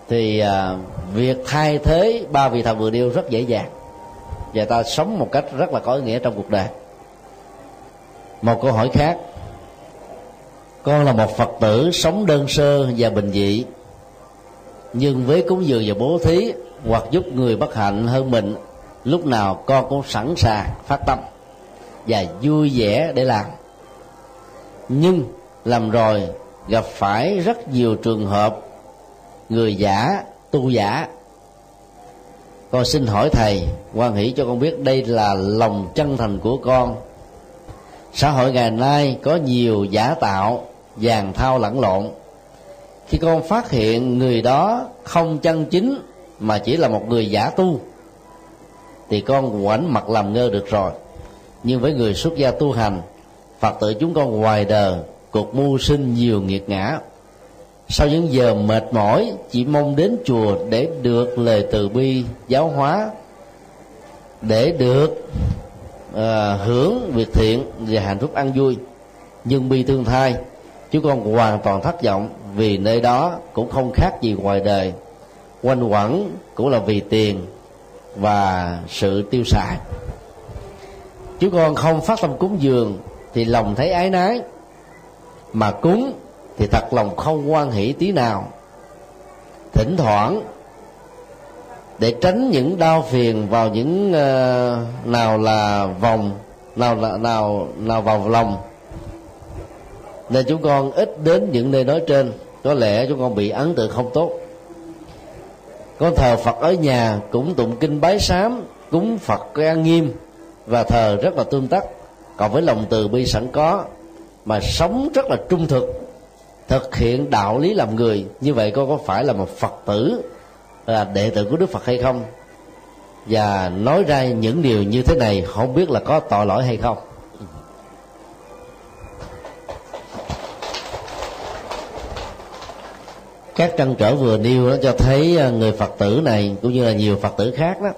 Thì à, việc thay thế ba vị thần vừa điêu rất dễ dàng. Và ta sống một cách rất là có ý nghĩa trong cuộc đời. Một câu hỏi khác con là một phật tử sống đơn sơ và bình dị. Nhưng với cúng dường và bố thí, hoặc giúp người bất hạnh hơn mình, lúc nào con cũng sẵn sàng phát tâm và vui vẻ để làm. Nhưng làm rồi gặp phải rất nhiều trường hợp người giả, tu giả. Con xin hỏi thầy, quan hỷ cho con biết đây là lòng chân thành của con. Xã hội ngày nay có nhiều giả tạo vàng thao lẫn lộn. Khi con phát hiện người đó không chân chính mà chỉ là một người giả tu thì con ngoảnh mặt làm ngơ được rồi. Nhưng với người xuất gia tu hành phật tử chúng con ngoài đời cuộc mưu sinh nhiều nghiệt ngã. Sau những giờ mệt mỏi chỉ mong đến chùa để được lời từ bi giáo hóa để được uh, hưởng việc thiện và hạnh phúc ăn vui. Nhưng bi thương thai chúng con hoàn toàn thất vọng vì nơi đó cũng không khác gì ngoài đời. Quanh quẩn cũng là vì tiền và sự tiêu xài. Chúng con không phát tâm cúng dường thì lòng thấy ái nái mà cúng thì thật lòng không quan hỷ tí nào. Thỉnh thoảng để tránh những đau phiền vào những uh, nào là vòng nào là nào nào vào lòng nên chúng con ít đến những nơi nói trên. Có lẽ chúng con bị ấn tượng không tốt. Con thờ phật ở nhà cũng tụng kinh bái sám, cúng phật an nghiêm và thờ rất là tương tác. Còn với lòng từ bi sẵn có, mà sống rất là trung thực thực hiện đạo lý làm người. Như vậy con có phải là một phật tử là đệ tử của đức phật hay không? Và nói ra những điều như thế này, không biết là có tội lỗi hay không? Các trăn trở vừa nêu nó cho thấy à, người phật tử này cũng như là nhiều phật tử khác đó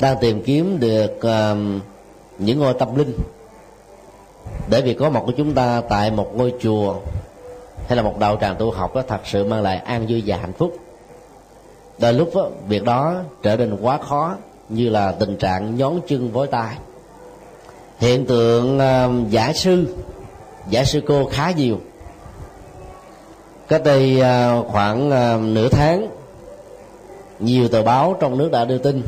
đang tìm kiếm được uh, những ngôi tâm linh. Để việc có mặt của chúng ta tại một ngôi chùa hay là một đạo tràng tu học đó thật sự mang lại an vui và hạnh phúc. Đôi lúc đó, việc đó trở nên quá khó như là tình trạng nhón chân vối tay. Hiện tượng uh, giả sư giả sư cô khá nhiều cách đây à, khoảng à, nửa tháng, nhiều tờ báo trong nước đã đưa tin.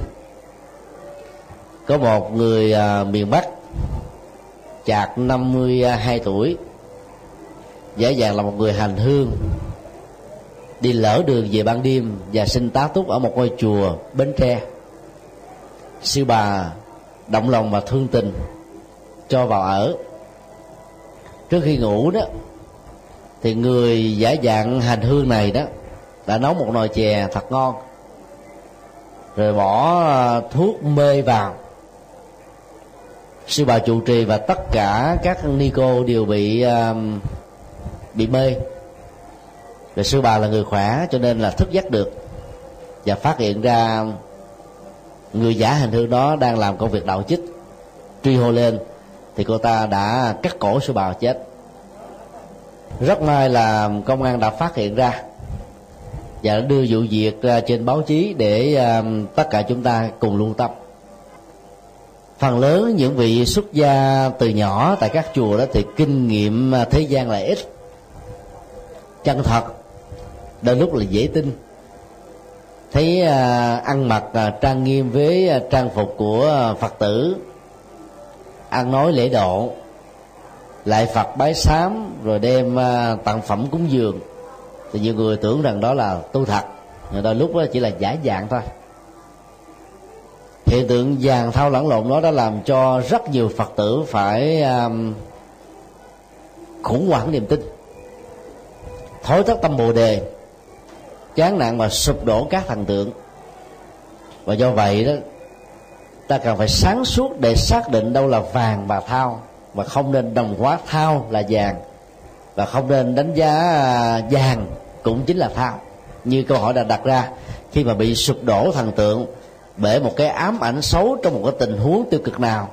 Có một người à, miền bắc, chạc 52 tuổi, dễ dàng là một người hành hương, đi lỡ đường về ban đêm và xin tá túc ở một ngôi chùa bến tre. Sư bà động lòng và thương tình, cho vào ở. Trước khi ngủ đó thì người giả dạng hành hương này đó đã nấu một nồi chè thật ngon rồi bỏ à, thuốc mê vào. Sư bà trụ trì và tất cả các ni cô đều bị uh, bị mê. Rồi sư bà là người khỏe cho nên là thức giấc được và phát hiện ra người giả hình hương đó đang làm công việc đạo chích truy hô lên thì cô ta đã cắt cổ sư bà chết rất may là công an đã phát hiện ra và đã đưa vụ việc ra trên báo chí để à, tất cả chúng ta cùng lưu tâm. Phần lớn những vị xuất gia từ nhỏ tại các chùa đó thì kinh nghiệm à, thế gian là ít. Chân thật, đôi lúc là dễ tin. Thấy ăn mặc trang nghiêm với trang phục của phật tử, ăn nói lễ độ lại phật bái sám rồi đem à, tặng phẩm cúng dường. Thì nhiều người tưởng rằng đó là tu thật nhưng đôi lúc đó chỉ là giả dạng thôi. Hiện tượng vàng thao lẫn lộn đó đã làm cho rất nhiều phật tử phải um, khủng hoảng niềm tin. Thối thất tâm bồ đề chán nản và sụp đổ các thần tượng. Và do vậy đó ta cần phải sáng suốt để xác định đâu là vàng và thao và không nên đồng hóa thao là vàng. Và không nên đánh giá à, vàng cũng chính là thao. Như câu hỏi đã đặt ra, khi mà bị sụp đổ thần tượng bởi một cái ám ảnh xấu trong một cái tình huống tiêu cực nào,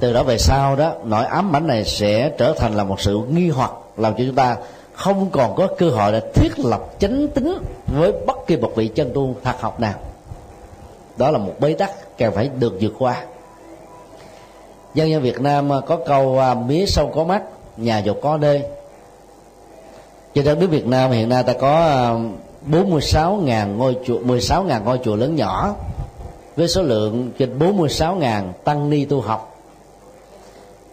từ đó về sau đó, nỗi ám ảnh này sẽ trở thành là một sự nghi hoặc, làm cho chúng ta không còn có cơ hội để thiết lập chánh tính với bất kỳ một vị chân tu thật học nào. Đó là một bế tắc cần phải được vượt qua dân dân Việt Nam à, có câu à, mía sâu có mắt, nhà giàu có đê. trên đất nước Việt Nam hiện nay ta có à, 46.000 ngôi chùa 16.000 ngôi chùa lớn nhỏ, với số lượng trên 46.000 tăng ni tu học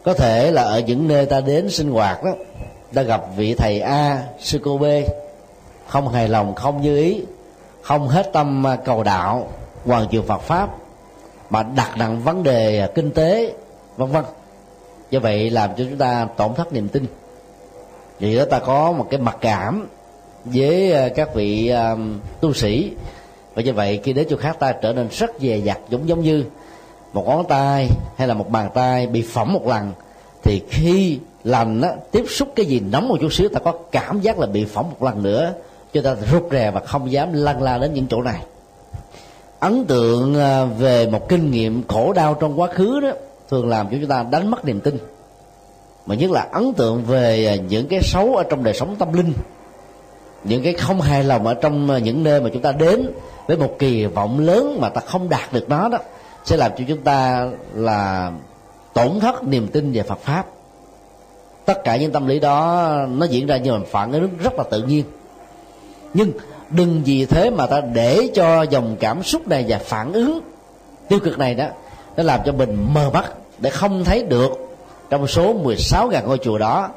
có thể là ở những nơi ta đến sinh hoạt đó, ta gặp vị thầy A, sư cô B, không hài lòng, không như ý, không hết tâm cầu đạo, hoàn trường Phật pháp, mà đặt nặng vấn đề kinh tế vân vân. Do vậy làm cho chúng ta tổn thất niềm tin. Vì đó ta có một cái mặc cảm với ờ, các vị uh, tu sĩ. Và như vậy khi đến chỗ khác ta trở nên rất dè dặt giống giống như một ngón tay hay là một bàn tay bị phỏng một lần. Thì khi lành á, tiếp xúc cái gì nóng một chút xíu ta có cảm giác là bị phỏng một lần nữa cho ta rụt rè và không dám lăn la đến những chỗ này. Ấn tượng ờ, về một kinh nghiệm khổ đau trong quá khứ đó thường làm cho chúng ta đánh mất niềm tin. Mà nhất là ấn tượng về à, những cái xấu ở trong đời sống tâm linh, những cái không hài lòng ở trong à, những nơi mà chúng ta đến với một kỳ vọng lớn mà ta không đạt được nó đó, sẽ làm cho chúng ta là tổn thất niềm tin về Phật pháp. Tất cả những tâm lý đó nó diễn ra như là phản ứng rất là tự nhiên. Nhưng đừng vì thế mà ta để cho dòng cảm xúc này và phản ứng tiêu cực này đó nó làm cho mình mờ mắt để không thấy được trong số 16.000 ngôi chùa đó.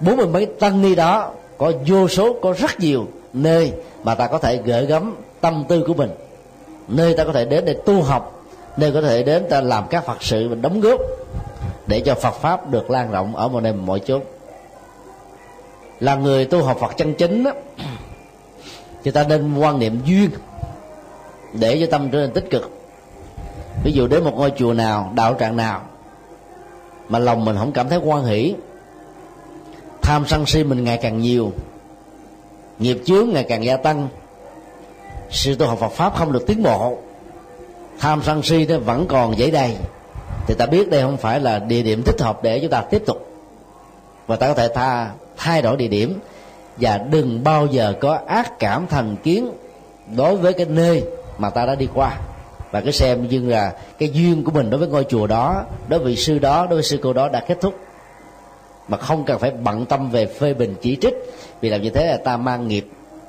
Bốn mươi mấy tăng ni đó có vô số có rất nhiều nơi mà ta có thể gửi gắm tâm tư của mình. Nơi ta có thể đến để tu học nơi có thể đến ta làm các phật sự và đóng góp để cho phật pháp được lan rộng ở mọi nơi mọi chốn. Là người tu học phật chân chính đó, thì ta nên quan niệm duyên để cho tâm trở nên tích cực ví dụ đến một ngôi chùa nào, đạo tràng nào, mà lòng mình không cảm thấy quan hỷ, tham sân si mình ngày càng nhiều, nghiệp chướng ngày càng gia tăng sự tu học Phật pháp không được tiến bộ, tham sân si nó vẫn còn dễ đầy, thì ta biết đây không phải là địa điểm thích hợp để chúng ta tiếp tục. Và ta có thể tha, thay đổi địa điểm, và đừng bao giờ có ác cảm thành kiến đối với cái nơi mà ta đã đi qua và cứ xem như là cái duyên của mình đối với ngôi chùa đó, đối với sư đó, đối với sư cô đó đã kết thúc. Mà không cần phải bận tâm về phê bình chỉ trích, vì làm như thế là ta mang nghiệp.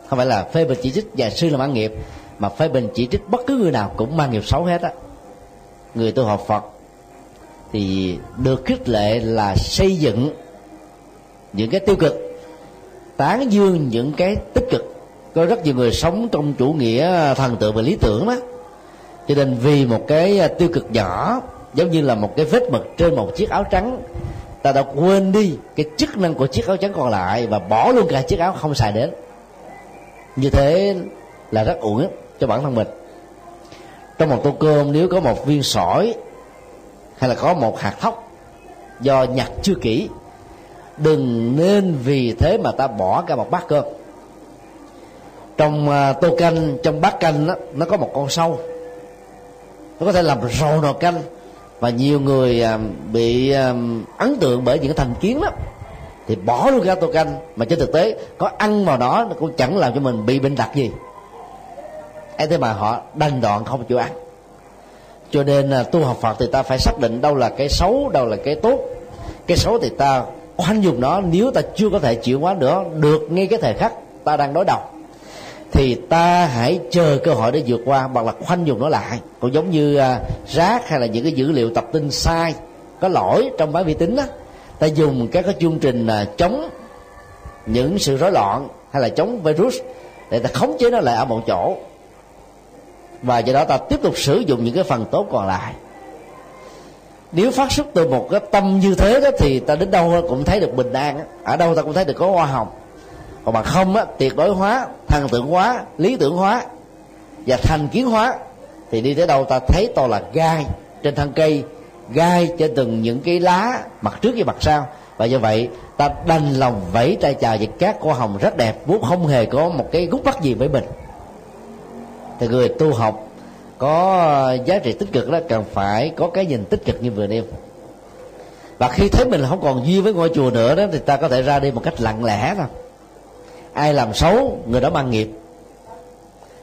Không phải là phê bình chỉ trích và sư là mang nghiệp, mà phê bình chỉ trích bất cứ người nào cũng mang nghiệp xấu hết á. Người tu học phật thì được khích lệ là xây dựng những cái tiêu cực, tán dương những cái tích cực. Có rất nhiều người sống trong chủ nghĩa thần tượng và lý tưởng đó cho nên vì một cái à, tiêu cực nhỏ giống như là một cái vết mực trên một chiếc áo trắng ta đã quên đi cái chức năng của chiếc áo trắng còn lại và bỏ luôn cả chiếc áo không xài đến. Như thế là rất uổng cho bản thân mình. Trong một tô cơm nếu có một viên sỏi hay là có một hạt thóc do nhặt chưa kỹ đừng nên vì thế mà ta bỏ cả một bát cơm. Trong à, tô canh trong bát canh đó, nó có một con sâu nó có thể làm rầu nồi canh. Và nhiều người à, bị à, ấn tượng bởi những cái thành kiến đó thì bỏ luôn ra tô canh. Mà trên thực tế, có ăn vào đó nó cũng chẳng làm cho mình bị bệnh đặc gì. Ấy thế mà họ đành đoạn không chịu ăn. Cho nên là tu học phật thì ta phải xác định đâu là cái xấu, đâu là cái tốt. Cái xấu thì ta khoanh dùng nó. Nếu ta chưa có thể chịu hóa nữa, được ngay cái thời khắc ta đang đối đầu thì ta hãy chờ cơ hội để vượt qua bằng là khoanh dùng nó lại. Cũng giống như uh, rác hay là những cái dữ liệu tập tin sai có lỗi trong máy vi tính đó ta dùng các cái chương trình uh, chống những sự rối loạn hay là chống virus để ta khống chế nó lại ở một chỗ. Và do đó ta tiếp tục sử dụng những cái phần tốt còn lại. Nếu phát xuất từ một cái tâm như thế đó thì ta đến đâu cũng thấy được bình an ở đâu ta cũng thấy được có hoa hồng còn mà không á, tuyệt đối hóa, thần tượng hóa, lý tưởng hóa và thành kiến hóa thì đi tới đâu ta thấy to là gai trên thân cây, gai trên từng những cái lá mặt trước và mặt sau. Và do vậy, ta đành lòng vẫy tay chào với các cô hồng rất đẹp vốn không hề có một cái gút mắt gì với mình. Thì người tu học, có giá trị tích cực đó, cần phải có cái nhìn tích cực như vừa nêu. Và khi thấy mình không còn duyên với ngôi chùa nữa đó, thì ta có thể ra đi một cách lặng lẽ thôi ai làm xấu, người đó mang nghiệp.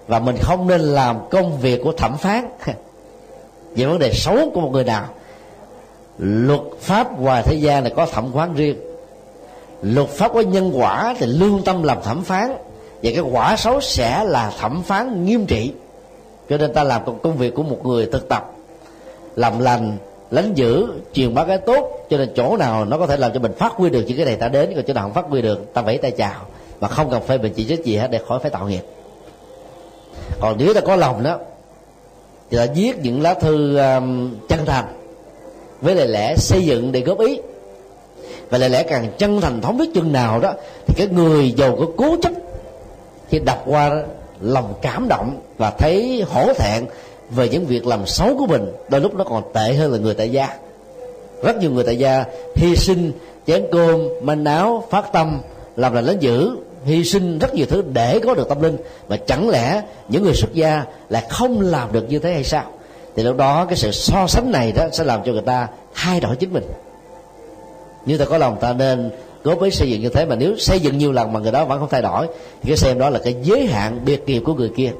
Và mình không nên làm công việc của thẩm phán. Về vấn đề xấu của một người nào. Luật pháp ngoài thế gian này có thẩm phán riêng. Luật pháp có nhân quả thì lương tâm làm thẩm phán. Và cái quả xấu sẽ là thẩm phán nghiêm trị. Cho nên ta làm công việc của một người thực tập. Làm lành, lánh giữ, truyền bá cái tốt. Cho nên chỗ nào nó có thể làm cho mình phát huy được những cái này ta đến, còn chỗ nào không phát huy được, ta vẫy tay chào mà không cần phê bình chỉ trích gì hết để khỏi phải tạo nghiệp. Còn nếu ta có lòng đó thì ta viết những lá thư um, chân thành với lời lẽ xây dựng để góp ý. Và lời lẽ càng chân thành thống nhất chừng nào đó thì cái người giàu có cố chấp khi đọc qua đó, lòng cảm động và thấy hổ thẹn về những việc làm xấu của mình đôi lúc nó còn tệ hơn là người tại gia. Rất nhiều người tại gia hy sinh chén cơm manh áo phát tâm làm là lớn dữ hy sinh rất nhiều thứ để có được tâm linh. Mà chẳng lẽ những người xuất gia lại không làm được như thế hay sao? Thì lúc đó cái sự so sánh này đó sẽ làm cho người ta thay đổi chính mình. Như ta có lòng ta nên cố với xây dựng như thế, mà nếu xây dựng nhiều lần mà người đó vẫn không thay đổi, thì cái xem đó là cái giới hạn biệt nghiệp của người kia.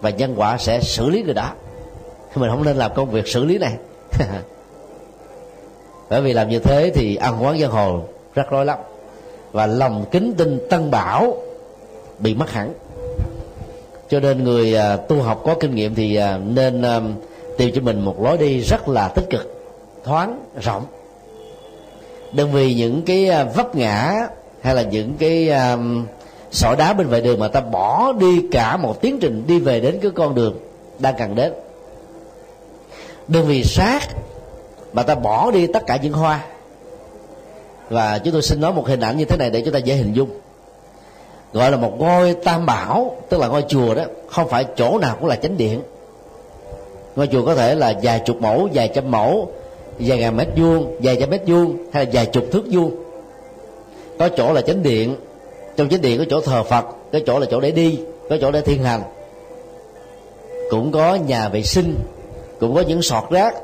Và nhân quả sẽ xử lý người đó. Mình không nên làm công việc xử lý này. Bởi vì làm như thế thì ăn quán giang hồ rất rối lắm và lòng kính tin tân bảo bị mất hẳn. Cho nên người à, tu học có kinh nghiệm thì à, nên à, tìm cho mình một lối đi rất là tích cực, thoáng, rộng. Đừng vì những cái vấp ngã hay là những cái sỏi đá bên vệ đường mà ta bỏ đi cả một tiến trình đi về đến cái con đường đang cần đến. Đừng vì sát mà ta bỏ đi tất cả những hoa và chúng tôi xin nói một hình ảnh như thế này để chúng ta dễ hình dung. Gọi là một ngôi tam bảo, tức là ngôi chùa đó, không phải chỗ nào cũng là chánh điện. Ngôi chùa có thể là vài chục mẫu, vài trăm mẫu, vài ngàn mét vuông, vài trăm mét vuông, hay là vài chục thước vuông. Có chỗ là chánh điện. Trong chánh điện có chỗ thờ phật, có chỗ là chỗ để đi, có chỗ để thiên hành. Cũng có nhà vệ sinh, cũng có những sọt rác,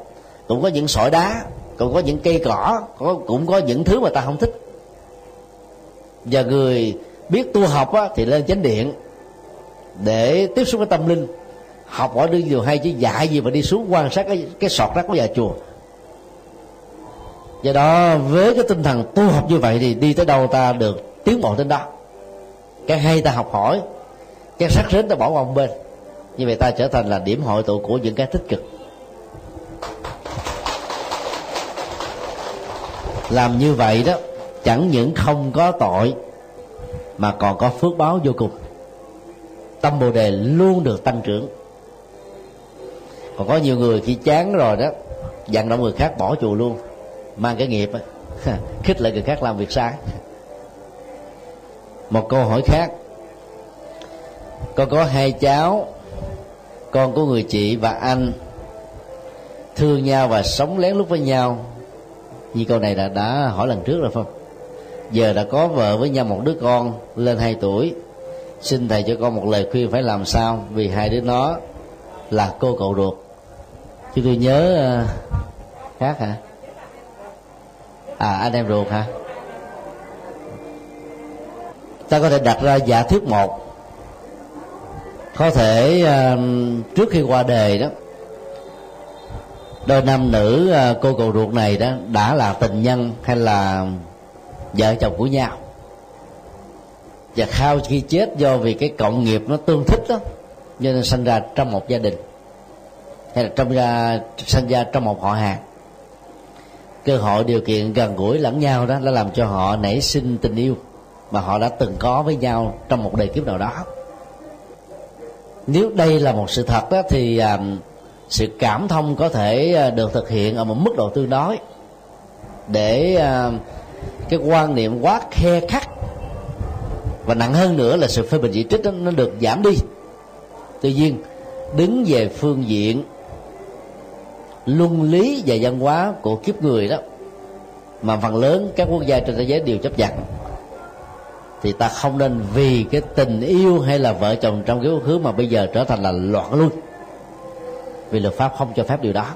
cũng có những sỏi đá còn có những cây cỏ có, cũng có những thứ mà ta không thích. Và người biết tu học á, thì lên chánh điện để tiếp xúc với tâm linh. Học hỏi được điều hay chứ dạy gì mà đi xuống quan sát cái, cái sọt rác của nhà chùa. Do đó với cái tinh thần tu học như vậy thì đi tới đâu ta được tiến bộ đến đó. Cái hay ta học hỏi cái sắc rến ta bỏ qua một bên. Như vậy ta trở thành là điểm hội tụ của những cái tích cực. Làm như vậy đó, chẳng những không có tội, mà còn có phước báo vô cùng. Tâm bồ đề luôn được tăng trưởng. Còn có nhiều người khi chán rồi đó, dặn động người khác bỏ chùa luôn, mang cái nghiệp khích lệ người khác làm việc sai. Một câu hỏi khác, con có hai cháu, con của người chị và anh, thương nhau và sống lén lút với nhau như câu này đã đã hỏi lần trước rồi không giờ đã có vợ với nhau một đứa con lên 2 tuổi. Xin thầy cho con một lời khuyên phải làm sao vì hai đứa nó là cô cậu ruột. Chứ tôi nhớ ờ, khác hả? À anh em ruột hả? Ta có thể đặt ra giả thuyết một. Có thể uh, trước khi qua đề đó đôi nam nữ à, cô cậu ruột này đó, đã là tình nhân hay là vợ chồng của nhau? Và khao khi chết do vì cái cộng nghiệp nó tương thích đó, cho nên sinh ra trong một gia đình, hay là trong gia sinh ra trong một họ hàng. Cơ hội điều kiện gần gũi lẫn nhau đó, đã làm cho họ nảy sinh tình yêu mà họ đã từng có với nhau trong một đời kiếp nào đó. Nếu đây là một sự thật đó, thì à, sự cảm thông có thể à, được thực hiện ở một mức độ tương đối. Để à, cái quan niệm quá khe khắc và nặng hơn nữa là sự phê bình chỉ trích đó, nó được giảm đi. Tuy nhiên đứng về phương diện luân lý và văn hóa của kiếp người đó mà phần lớn các quốc gia trên thế giới đều chấp nhận thì ta không nên vì cái tình yêu hay là vợ chồng trong cái quá khứ mà bây giờ trở thành là loạn luôn vì luật pháp không cho phép điều đó.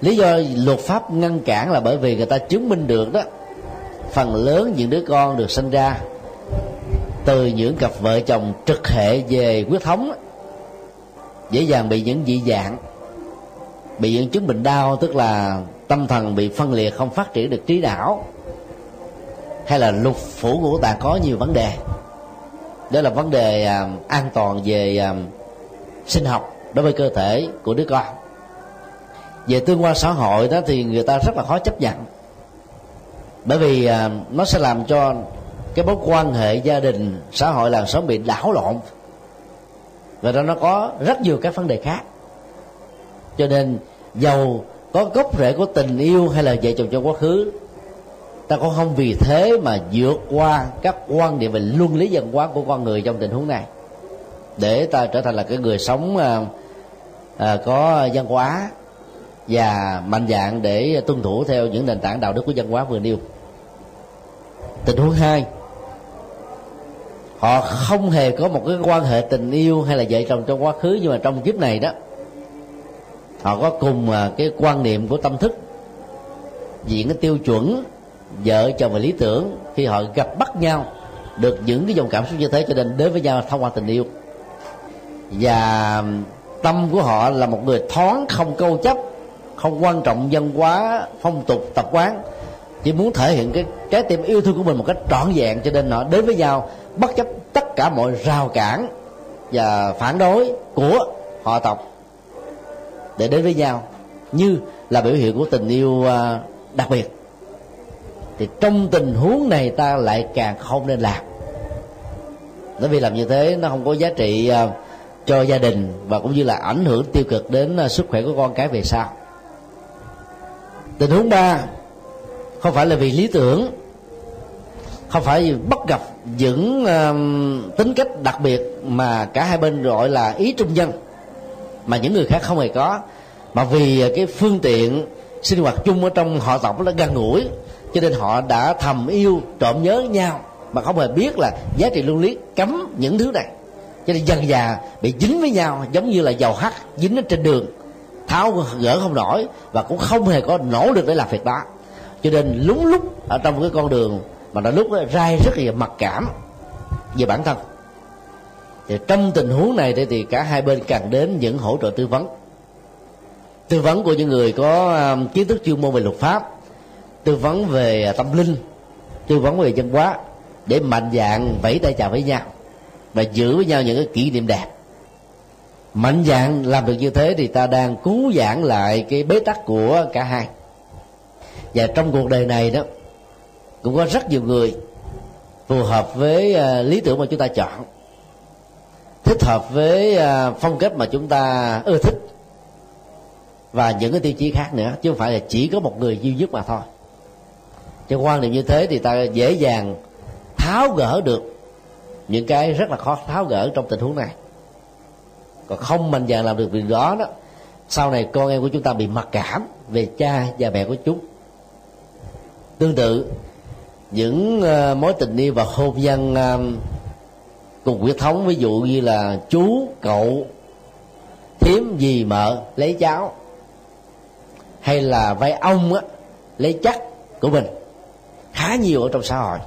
Lý do luật pháp ngăn cản là bởi vì người ta chứng minh được đó, phần lớn những đứa con được sinh ra từ những cặp vợ chồng trực hệ về huyết thống, dễ dàng bị những dị dạng, bị những chứng bệnh đau, tức là tâm thần bị phân liệt, không phát triển được trí não, hay là lục phủ ngũ tạng có nhiều vấn đề. Đó là vấn đề à, an toàn về à, sinh học đối với cơ thể của đứa con. Về tương quan xã hội đó thì người ta rất là khó chấp nhận. Bởi vì à, nó sẽ làm cho cái mối quan hệ gia đình xã hội làng xóm bị đảo lộn. Và đó nó có rất nhiều các vấn đề khác. Cho nên giàu có gốc rễ của tình yêu hay là vợ chồng trong quá khứ ta cũng không vì thế mà vượt qua các quan điểm về luân lý dân hóa của con người trong tình huống này. Để ta trở thành là cái người sống à, à, có văn hóa và mạnh dạng để tuân thủ theo những nền tảng đạo đức của văn hóa vừa nêu. Tình huống hai họ không hề có một cái quan hệ tình yêu hay là vợ chồng trong quá khứ nhưng mà trong kiếp này đó họ có cùng ờ, cái quan niệm của tâm thức diện cái tiêu chuẩn vợ chồng và lý tưởng khi họ gặp bắt nhau được những cái dòng cảm xúc như thế cho nên đến với nhau thông qua tình yêu. Và tâm của họ là một người thoáng không câu chấp không quan trọng dân hóa phong tục tập quán chỉ muốn thể hiện cái trái tim yêu thương của mình một cách trọn vẹn cho nên họ đến với nhau bất chấp tất cả mọi rào cản và phản đối của họ tộc để đến với nhau như là biểu hiện của tình yêu à, đặc biệt. Thì trong tình huống này ta lại càng không nên làm. Bởi vì làm như thế nó không có giá trị uh, cho gia đình và cũng như là ảnh hưởng tiêu cực đến à, sức khỏe của con cái về sau. Tình huống ba không phải là vì lý tưởng không phải vì bắt gặp những uh, tính cách đặc biệt mà cả hai bên gọi là ý trung nhân mà những người khác không hề có mà vì à, cái phương tiện sinh hoạt chung ở trong họ tộc nó gần gũi cho nên họ đã thầm yêu trộm nhớ nhau mà không hề biết là giá trị luân lý cấm những thứ này cho nên dần già bị dính với nhau, giống như là dầu hắt dính ở trên đường. Tháo gỡ không nổi và cũng không hề có nỗ lực để làm việc đó. Cho nên lúng lúc ở trong cái con đường mà đã lúc rai rất là mặc cảm về bản thân. Thì trong tình huống này thì cả hai bên cần đến những hỗ trợ tư vấn. Tư vấn của những người có um, kiến thức chuyên môn về luật pháp, tư vấn về tâm linh, tư vấn về văn hóa để mạnh dạng vẫy tay chào với nhau và giữ với nhau những cái kỷ niệm đẹp. Mạnh dạng làm được như thế thì ta đang cứu giãn lại cái bế tắc của cả hai. Và trong cuộc đời này đó, cũng có rất nhiều người phù hợp với à, lý tưởng mà chúng ta chọn, thích hợp với à, phong cách mà chúng ta ưa thích, và những cái tiêu chí khác nữa, chứ không phải là chỉ có một người duy nhất mà thôi. Cho quan niệm như thế thì ta dễ dàng tháo gỡ được những cái rất là khó tháo gỡ trong tình huống này. Còn không mạnh dạn làm được việc đó đó sau này con em của chúng ta bị mặc cảm về cha và mẹ của chúng. Tương tự những uh, mối tình yêu và hôn nhân uh, cùng huyết thống ví dụ như là chú cậu thiếm gì mợ lấy cháu hay là vay ông á lấy chắc của mình khá nhiều ở trong xã hội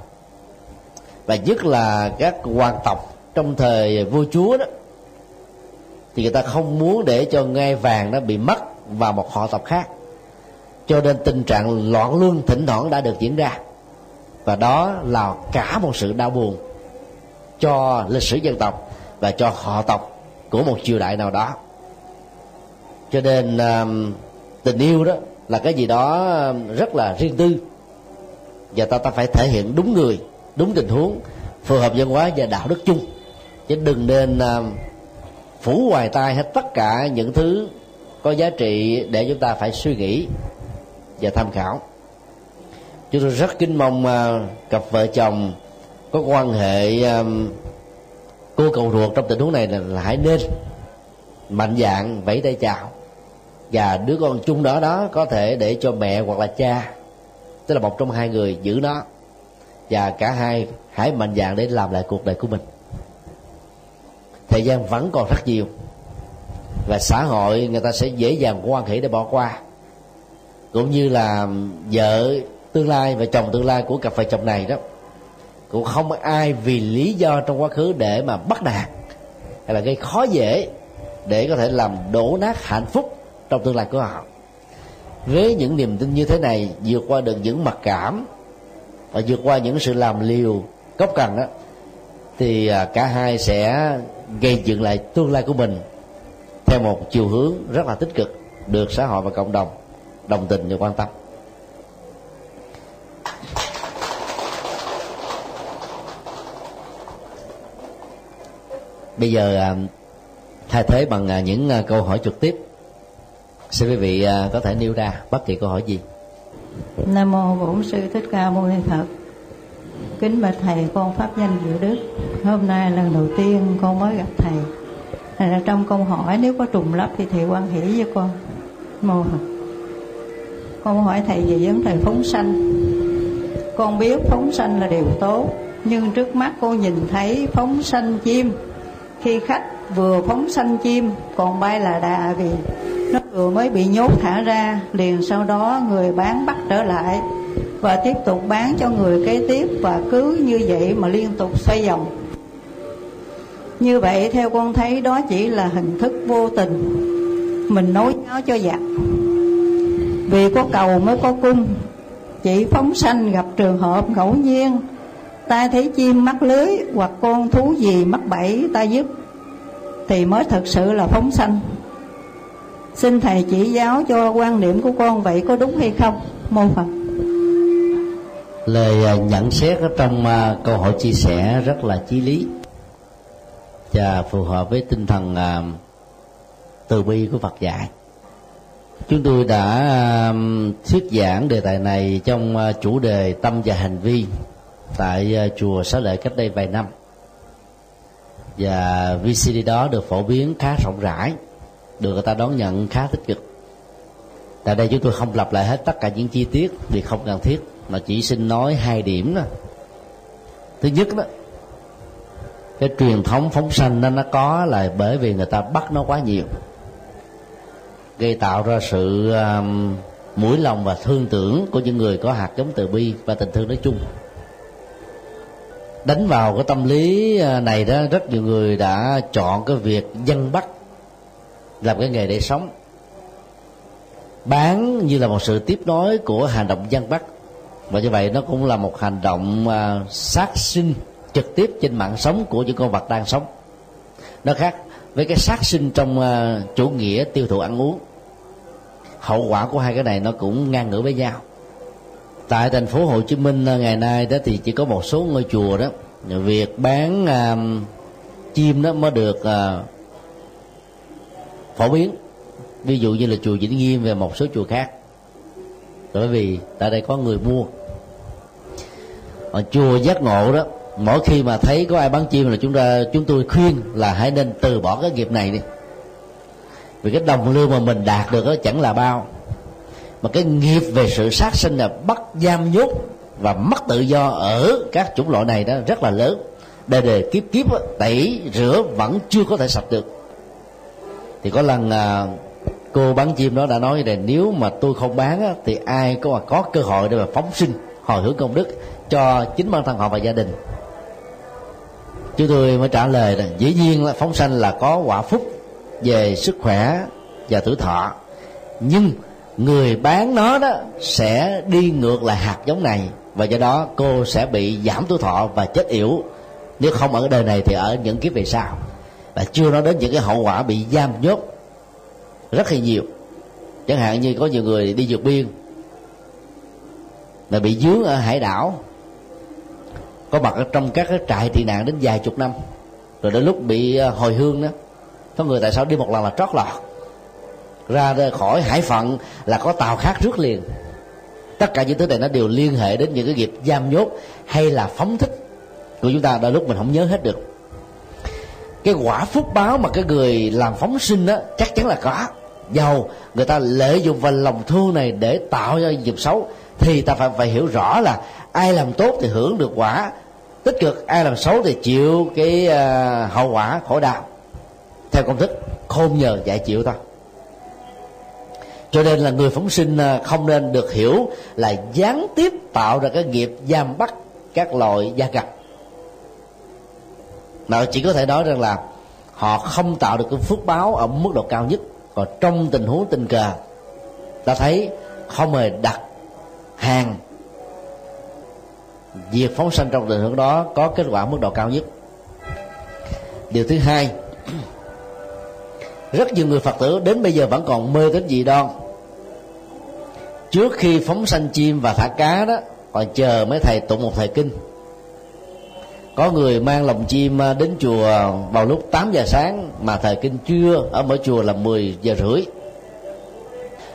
và nhất là các hoàng tộc trong thời vua chúa đó, thì người ta không muốn để cho ngai vàng nó bị mất vào một họ tộc khác. Cho nên tình trạng loạn luân thỉnh thoảng đã được diễn ra. Và đó là cả một sự đau buồn cho lịch sử dân tộc và cho họ tộc của một triều đại nào đó. Cho nên um, tình yêu đó là cái gì đó um, rất là riêng tư. Và ta ta phải thể hiện đúng người đúng tình huống phù hợp văn hóa và đạo đức chung. Chứ đừng nên à, phủ hoài tai hết tất cả những thứ có giá trị để chúng ta phải suy nghĩ và tham khảo. Chúng tôi rất kính mong à, cặp vợ chồng có quan hệ à, cô cầu ruột trong tình huống này là, là hãy nên mạnh dạng vẫy tay chào. Và đứa con chung đó đó có thể để cho mẹ hoặc là cha tức là một trong hai người giữ nó và cả hai hãy mạnh dạng để làm lại cuộc đời của mình. Thời gian vẫn còn rất nhiều. Và xã hội người ta sẽ dễ dàng quan hệ để bỏ qua. Cũng như là vợ tương lai và chồng tương lai của cặp vợ chồng này đó, cũng không ai vì lý do trong quá khứ để mà bắt nạt hay là gây khó dễ để có thể làm đổ nát hạnh phúc trong tương lai của họ. Với những niềm tin như thế này, vượt qua được những mặc cảm và vượt qua những sự làm liều cốc cần đó thì à, cả hai sẽ gây dựng lại tương lai của mình theo một chiều hướng rất là tích cực được xã hội và cộng đồng đồng tình và quan tâm. Bây giờ à, thay thế bằng à, những câu hỏi trực tiếp. Xin quý vị có thể nêu ra bất kỳ câu hỏi gì? Nam mô bổn sư thích ca mâu ni phật. Kính bạch thầy, con pháp danh diệu đức. Hôm nay lần đầu tiên con mới gặp thầy. Thầy là trong câu hỏi, nếu có trùng lắp thì thầy quan hỷ với con. Mô Phật. Con hỏi thầy về vấn đề phóng sanh. Con biết phóng sanh là điều tốt, nhưng trước mắt cô nhìn thấy phóng sanh chim. Khi khách vừa phóng sanh chim, còn bay là đà vì vừa mới bị nhốt thả ra, liền sau đó người bán bắt trở lại và tiếp tục bán cho người kế tiếp và cứ như vậy mà liên tục xoay vòng. Như vậy, theo con thấy, đó chỉ là hình thức vô tình. Mình nối nó cho giặc vì có cầu mới có cung, chỉ phóng sanh gặp trường hợp ngẫu nhiên. Ta thấy chim mắc lưới hoặc con thú gì mắc bẫy ta giúp, thì mới thật sự là phóng sanh xin thầy chỉ giáo cho quan niệm của con vậy có đúng hay không? Mô phật. Lời à, nhận xét ở trong à, câu hỏi chia sẻ rất là chí lý và phù hợp với tinh thần à, từ bi của Phật dạy. Chúng tôi đã thuyết giảng đề tài này trong chủ đề tâm và hành vi tại chùa Xá Lợi cách đây vài năm. Và VCD đó được phổ biến khá rộng rãi được người ta đón nhận khá tích cực. Tại đây chúng tôi không lặp lại hết tất cả những chi tiết vì không cần thiết mà chỉ xin nói hai điểm đó. Thứ nhất đó cái truyền thống phóng sanh nó nó có là bởi vì người ta bắt nó quá nhiều gây tạo ra sự um, mũi lòng và thương tưởng của những người có hạt giống từ bi và tình thương nói chung. Đánh vào cái tâm lý à, này đó rất nhiều người đã chọn cái việc dân bắt làm cái nghề để sống. Bán như là một sự tiếp nối của hành động dân bắt và như vậy nó cũng là một hành động uh, sát sinh trực tiếp trên mạng sống của những con vật đang sống. Nó khác với cái sát sinh trong uh, chủ nghĩa tiêu thụ ăn uống. Hậu quả của hai cái này nó cũng ngang ngửa với nhau. Tại thành phố Hồ Chí Minh à, ngày nay đó thì chỉ có một số ngôi chùa đó. Việc bán uh, chim đó mới được uh, phổ biến. Ví dụ như là chùa Vĩnh Nghiêm và một số chùa khác. Bởi vì tại đây có người mua. Ở chùa giác ngộ đó, mỗi khi mà thấy có ai bán chim là chúng ta chúng tôi khuyên là hãy nên từ bỏ cái nghiệp này đi. Vì cái đồng lương mà mình đạt được đó chẳng là bao. Mà cái nghiệp về sự sát sinh là bắt giam nhốt và mất tự do ở các chủng loại này đó rất là lớn. Đời đời kiếp kiếp tẩy rửa vẫn chưa có thể sạch được thì có lần à, cô bán chim đó đã nói là nếu mà tôi không bán á, thì ai có mà có cơ hội để mà phóng sinh hồi hướng công đức cho chính bản thân họ và gia đình. Chúng tôi mới trả lời là dĩ nhiên là phóng sanh là có quả phúc về sức khỏe và tuổi thọ. Nhưng người bán nó đó sẽ đi ngược lại hạt giống này và do đó cô sẽ bị giảm tuổi thọ và chết yểu. Nếu không ở đời này thì ở những kiếp về sau và chưa nói đến những cái hậu quả bị giam nhốt rất là nhiều. Chẳng hạn như có nhiều người đi vượt biên, là bị dướng ở hải đảo, có mặt ở trong các cái trại tị nạn đến vài chục năm, rồi đến lúc bị ờ, hồi hương đó, có người tại sao đi một lần là trót lọt ra khỏi hải phận là có tàu khác rước liền. Tất cả những thứ này nó đều liên hệ đến những cái nghiệp giam nhốt hay là phóng thích của chúng ta, đôi lúc mình không nhớ hết được cái quả phúc báo mà cái người làm phóng sinh đó chắc chắn là có. Giàu người ta lợi dụng vào lòng thương này để tạo ra nghiệp xấu thì ta phải phải hiểu rõ là ai làm tốt thì hưởng được quả. Tích cực ai làm xấu thì chịu cái uh, hậu quả khổ đau. Theo công thức khôn nhờ dạy chịu thôi. Cho nên là người phóng sinh à, không nên được hiểu là gián tiếp tạo ra cái nghiệp giam bắt các loại gia cầm mà chỉ có thể nói rằng là họ không tạo được cái phước báo ở mức độ cao nhất. Còn trong tình huống tình cờ, ta thấy không hề đặt hàng việc phóng sanh trong tình huống đó có kết quả mức độ cao nhất. Điều thứ hai, rất nhiều người phật tử đến bây giờ vẫn còn mê đến gì đoan. Trước khi phóng sanh chim và thả cá đó còn chờ mấy thầy tụng một thời kinh có người mang lồng chim à, đến chùa vào lúc 8 giờ sáng, mà thời kinh trưa ở mỗi chùa là 10 giờ rưỡi.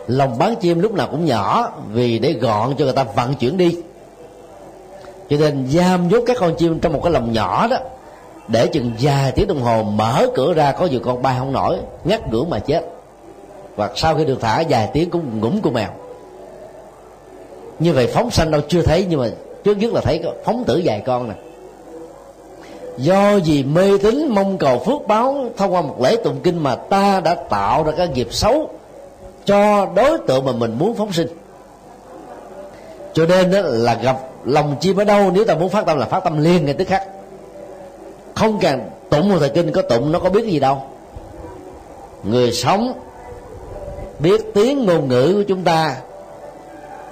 Lồng bán chim lúc nào cũng nhỏ, vì để gọn cho người ta vận chuyển đi. Cho nên giam nhốt các con chim trong một cái lồng nhỏ đó, để chừng vài tiếng đồng hồ mở cửa ra, có nhiều con bay không nổi, ngắt ngửa mà chết. Hoặc sau khi được thả, vài tiếng cũng ngủm của mèo. Như vậy phóng sanh đâu chưa thấy, nhưng mà trước nhất là thấy phóng tử vài con nè do vì mê tín mong cầu phước báo, thông qua một lễ tụng kinh mà ta đã tạo ra cái nghiệp xấu cho đối tượng mà mình muốn phóng sinh. Cho nên đó là gặp lòng chim ở đâu nếu ta muốn phát tâm là phát tâm liền ngay tức khắc. Không cần tụng một thời kinh có tụng, nó có biết gì đâu. Người sống biết tiếng ngôn ngữ của chúng ta,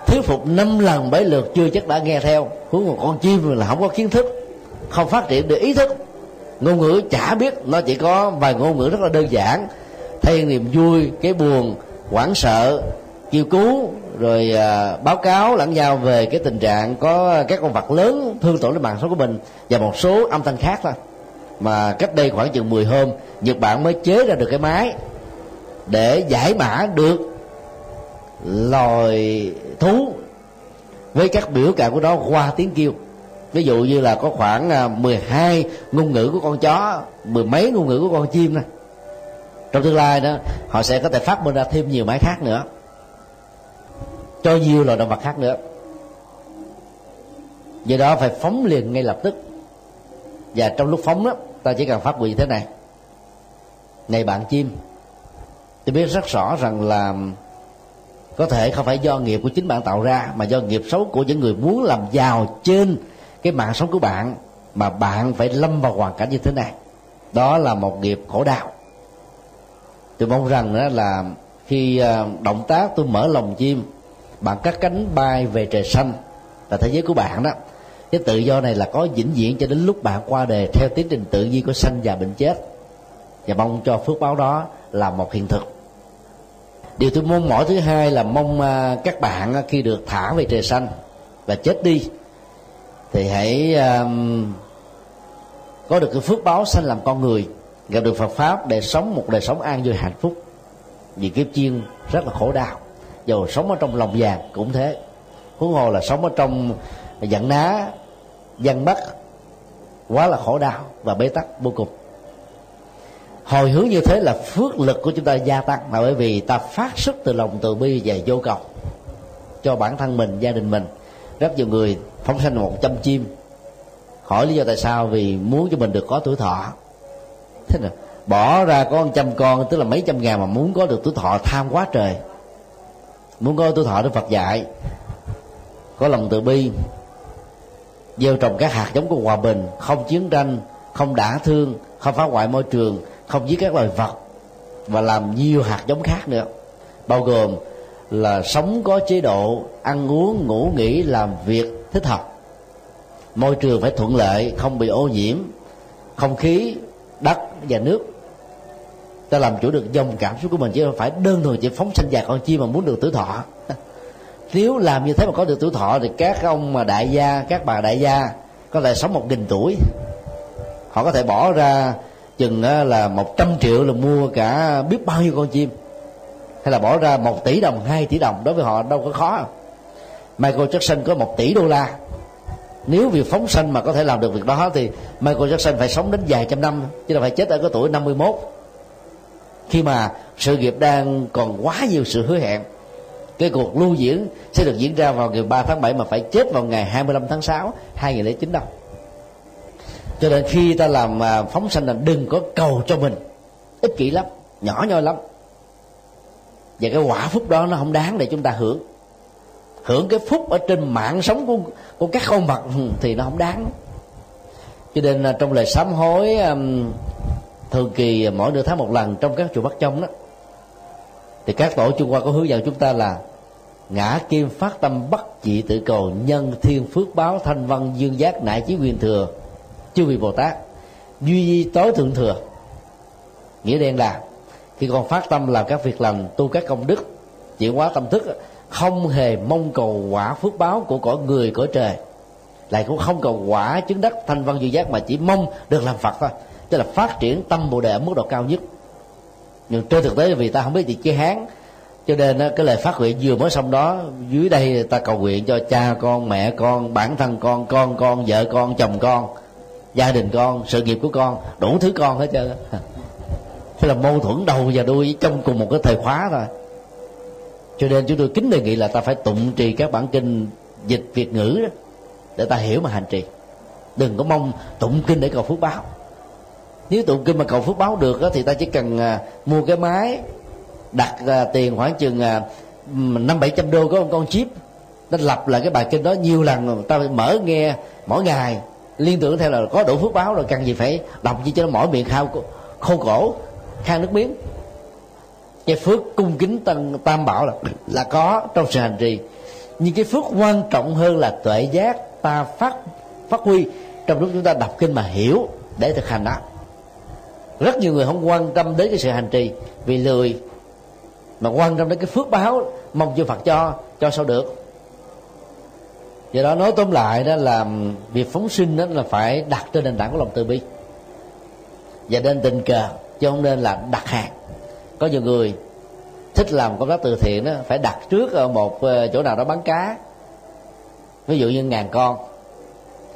thuyết phục năm lần bảy lượt chưa chắc đã nghe theo. Huống một con chim là không có kiến thức không phát triển được ý thức. Ngôn ngữ chả biết nó chỉ có vài ngôn ngữ rất là đơn giản. Thay niềm vui cái buồn hoảng sợ kêu cứu rồi à, báo cáo lẫn nhau về cái tình trạng có các con vật lớn thương tổn đến mạng sống của mình và một số âm thanh khác thôi. Mà cách đây khoảng chừng 10 hôm Nhật Bản mới chế ra được cái máy để giải mã được loài thú với các biểu cảm của nó qua tiếng kêu ví dụ như là có khoảng à, 12 ngôn ngữ của con chó, mười mấy ngôn ngữ của con chim này trong tương lai đó, họ sẽ có thể phát minh ra thêm nhiều máy khác nữa. Cho nhiều loài động vật khác nữa. Do đó phải phóng liền ngay lập tức. Và trong lúc phóng đó, ta chỉ cần phát huy như thế này. Này bạn chim, tôi biết rất rõ rằng là có thể không phải do nghiệp của chính bạn tạo ra, mà do nghiệp xấu của những người muốn làm giàu trên cái mạng sống của bạn mà bạn phải lâm vào hoàn cảnh như thế này. Đó là một nghiệp khổ đau. Tôi mong rằng đó là khi à, động tác tôi mở lòng chim, bạn cắt cánh bay về trời xanh là thế giới của bạn đó, cái tự do này là có vĩnh viễn cho đến lúc bạn qua đời theo tiến trình tự nhiên của sanh và bệnh chết. Và mong cho phước báo đó là một hiện thực. Điều tôi mong mỏi thứ hai là mong à, các bạn khi được thả về trời xanh và chết đi thì hãy um, có được cái phước báo sanh làm con người gặp được Phật pháp để sống một đời sống an vui hạnh phúc. Vì kiếp chiên rất là khổ đau. Dù sống ở trong lòng vàng cũng thế. Huống hồ là sống ở trong giận ná dân bắt quá là khổ đau và bế tắc vô cùng. Hồi hướng như thế là phước lực của chúng ta gia tăng mà bởi vì ta phát xuất từ lòng từ bi và vô cầu cho bản thân mình gia đình mình rất nhiều người phóng sanh một trăm chim. Hỏi lý do tại sao? Vì muốn cho mình được có tuổi thọ. Thế nào? Bỏ ra có một trăm con, tức là mấy trăm ngàn mà muốn có được tuổi thọ, tham quá trời. Muốn có tuổi thọ đức phật dạy, có lòng từ bi, gieo trồng các hạt giống của hòa bình, không chiến tranh, không đả thương, không phá hoại môi trường, không giết các loài vật và làm nhiều hạt giống khác nữa, bao gồm là sống có chế độ ăn uống, ngủ, nghỉ, làm việc thích hợp. Môi trường phải thuận lợi, không bị ô nhiễm, không khí, đất và nước. Ta làm chủ được dòng cảm xúc của mình, chứ không phải đơn thuần chỉ phóng sinh dài con chim mà muốn được tuổi thọ. Nếu làm như thế mà có được tuổi thọ thì các ông mà đại gia, các bà đại gia có thể sống một nghìn tuổi. Họ có thể bỏ ra chừng là một trăm triệu là mua cả biết bao nhiêu con chim hay là bỏ ra một tỷ đồng, hai tỷ đồng, đối với họ đâu có khó. Michael Jackson có một tỷ đô la. Nếu việc phóng sanh mà có thể làm được việc đó thì Michael Jackson phải sống đến vài trăm năm, chứ là phải chết ở cái tuổi 51 khi mà sự nghiệp đang còn quá nhiều sự hứa hẹn, cái cuộc lưu diễn sẽ được diễn ra vào ngày 3 tháng 7 mà phải chết vào ngày 25 tháng 6 2009 đâu cho nên khi ta làm à, phóng sanh là đừng có cầu cho mình. Ích kỷ lắm, nhỏ nhoi lắm và cái quả phúc đó nó không đáng để chúng ta hưởng. Hưởng cái phúc ở trên mạng sống của của các con vật thì nó không đáng. Cho nên là trong lời sám hối thường kỳ à, mỗi nửa tháng một lần trong các chùa Bắc Trong đó, thì các tổ Trung Hoa có hướng dẫn chúng ta là ngã kim phát tâm bất dị tự cầu nhân thiên phước báo thanh văn dương giác nại chí quyền thừa chư vị bồ tát, duy di tối thượng thừa. Nghĩa đen là khi con phát tâm làm các việc lành tu các công đức, chuyển hóa tâm thức, không hề mong cầu quả phước báo của cõi người, cõi trời. Lại cũng không cầu quả chứng đắc thanh văn duy giác mà chỉ mong được làm phật thôi. Tức là phát triển tâm bồ đề ở mức độ cao nhất. Nhưng trên thực tế vì ta không biết gì chế hán. Cho nên cái lời phát nguyện vừa mới xong đó, dưới đây ta cầu nguyện cho cha con, mẹ con, bản thân con con con, vợ con, chồng con, gia đình con, sự nghiệp của con, đủ thứ con hết trơn hay là mâu thuẫn đầu và đuôi trong cùng một cái thời khóa thôi. Cho nên chúng tôi kính đề nghị là ta phải tụng trì các bản kinh dịch việt ngữ đó để ta hiểu mà hành trì. Đừng có mong tụng kinh để cầu phước báo. Nếu tụng kinh mà cầu phước báo được đó, thì ta chỉ cần à, mua cái máy đặt à, tiền khoảng chừng à, năm bảy trăm đô có một con chip. Nó lập lại cái bài kinh đó nhiều lần ta mở nghe mỗi ngày. Liên tưởng theo là có đủ phước báo rồi cần gì phải đọc gì cho nó mỏi miệng khao khô cổ khang nước miếng cái phước cung kính tân tam bảo là là có trong sự hành trì. Nhưng cái phước quan trọng hơn là tuệ giác ta phát phát huy. Trong lúc chúng ta đọc kinh mà hiểu để thực hành đó rất nhiều người không quan tâm đến cái sự hành trì vì lười, mà quan tâm đến cái phước báo, mong chư Phật cho cho sao được. Do đó nói tóm lại đó là việc phóng sinh đó là phải đặt trên nền tảng của lòng từ bi và nên tình cờ chứ không nên là đặt hàng. Có nhiều người thích làm công tác từ thiện đó, phải đặt trước ở một ờ, chỗ nào đó bán cá. Ví dụ như ngàn con.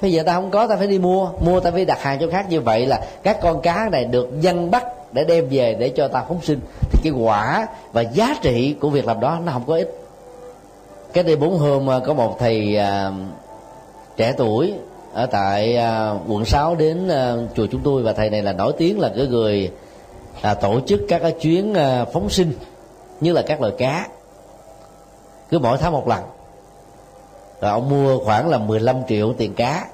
Bây giờ ta không có ta phải đi mua. Mua ta phải đặt hàng cho khác. Như vậy là các con cá này được dân bắt để đem về để cho ta phóng sinh. Thì cái quả và giá trị của việc làm đó nó không có ít. Cái đây bốn hôm ờ, có một thầy ờ, trẻ tuổi ở tại quận 6 đến chùa chúng tôi. Và thầy này là nổi tiếng là cái người là tổ chức các cái chuyến à, phóng sinh như là các loài cá. Cứ mỗi tháng một lần. Rồi ông mua khoảng là 15 triệu tiền cá.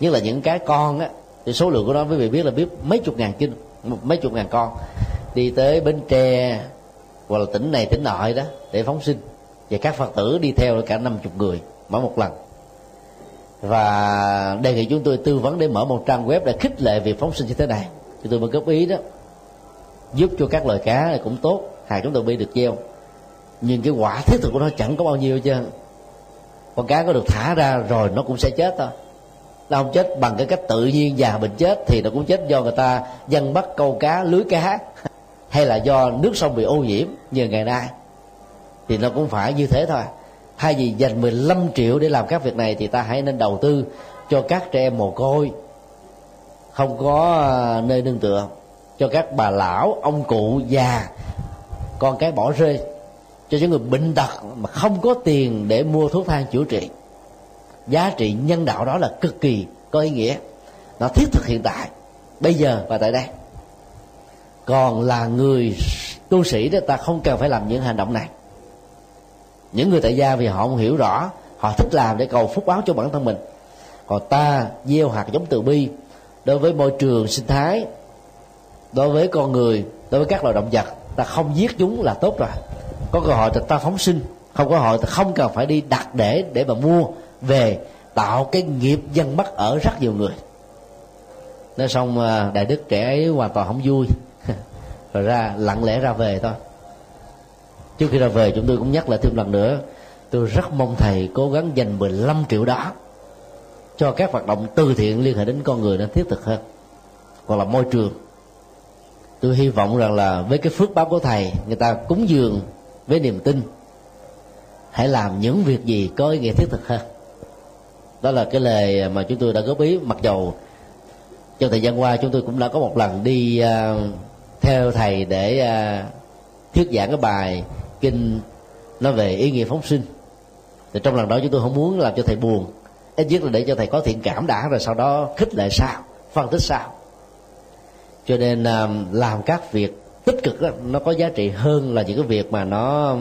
Nhất là những cái con á, thì số lượng của nó, quý vị biết là biết mấy chục ngàn kinh, mấy chục ngàn con đi tới bến tre hoặc là tỉnh này tỉnh nọ đó để phóng sinh. Và các phật tử đi theo cả năm chục người mỗi một lần. Và đề nghị chúng tôi tư vấn để mở một trang web để khích lệ việc phóng sinh như thế này. Thì tôi mới góp ý đó giúp cho các loài cá này cũng tốt. Hàng chúng tôi bị được gieo. Nhưng cái quả thiết thực của nó chẳng có bao nhiêu chứ. Con cá có được thả ra rồi nó cũng sẽ chết thôi. Nó không chết bằng cái cách tự nhiên già bệnh chết thì nó cũng chết do người ta dân bắt câu cá, lưới cá. Hay là do nước sông bị ô nhiễm như ngày nay. Thì nó cũng phải như thế thôi. Thay vì dành 15 triệu để làm các việc này thì ta hãy nên đầu tư cho các trẻ em mồ côi. Không có ờ, nơi nương tựa cho các bà lão, ông cụ già, con cái bỏ rơi, cho những người bệnh tật mà không có tiền để mua thuốc thang chữa trị. Giá trị nhân đạo đó là cực kỳ có ý nghĩa. Nó thiết thực hiện tại, bây giờ và tại đây. Còn là người tu sĩ thì ta không cần phải làm những hành động này. Những người tại gia vì họ không hiểu rõ, họ thích làm để cầu phúc báo cho bản thân mình. Còn ta gieo hạt giống từ bi đối với môi trường sinh thái đối với con người, đối với các loài động vật, ta không giết chúng là tốt rồi. Có cơ hội thì ta phóng sinh, không có hội thì không cần phải đi đặt để để mà mua, về tạo cái nghiệp dân bắt ở rất nhiều người. Nói xong à, đại đức trẻ ấy hoàn toàn không vui. Rồi ra, lặng lẽ ra về thôi. Trước khi ra về, chúng tôi cũng nhắc lại thêm lần nữa, tôi rất mong thầy cố gắng dành 15 triệu đó cho các hoạt động từ thiện liên hệ đến con người nó thiết thực hơn. Hoặc là môi trường tôi hy vọng rằng là với cái phước báo của thầy người ta cúng dường với niềm tin. Hãy làm những việc gì có ý nghĩa thiết thực hơn. Đó là cái lời mà chúng tôi đã góp ý. Mặc dầu trong thời gian qua chúng tôi cũng đã có một lần đi uh, theo thầy để uh, thuyết giảng cái bài kinh nói về ý nghĩa phóng sinh. Thì trong lần đó chúng tôi không muốn làm cho thầy buồn. Ít nhất là để cho thầy có thiện cảm đã rồi sau đó khích lệ sao phân tích sao cho nên à, làm các việc tích cực đó, nó có giá trị hơn là những cái việc mà nó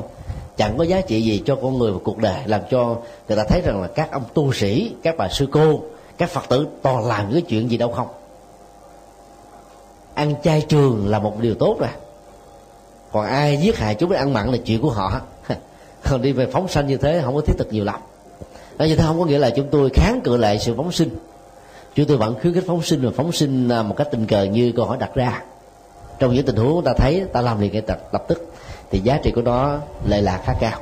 chẳng có giá trị gì cho con người và cuộc đời làm cho người ta thấy rằng là các ông tu sĩ các bà sư cô các phật tử toàn làm những cái chuyện gì đâu không. Ăn chay trường là một điều tốt rồi. Còn ai giết hại chúng ăn mặn là chuyện của họ. Còn đi về phóng sanh như thế không có thiết thực nhiều lắm. Như thế không có nghĩa là chúng tôi kháng cự lại sự phóng sinh chúng tôi vẫn khuyến khích phóng sinh và phóng sinh à, một cách tình cờ như câu hỏi đặt ra. Trong những tình huống ta thấy ta làm liền ngay tập, lập tức thì giá trị của nó lệ lạc khá cao.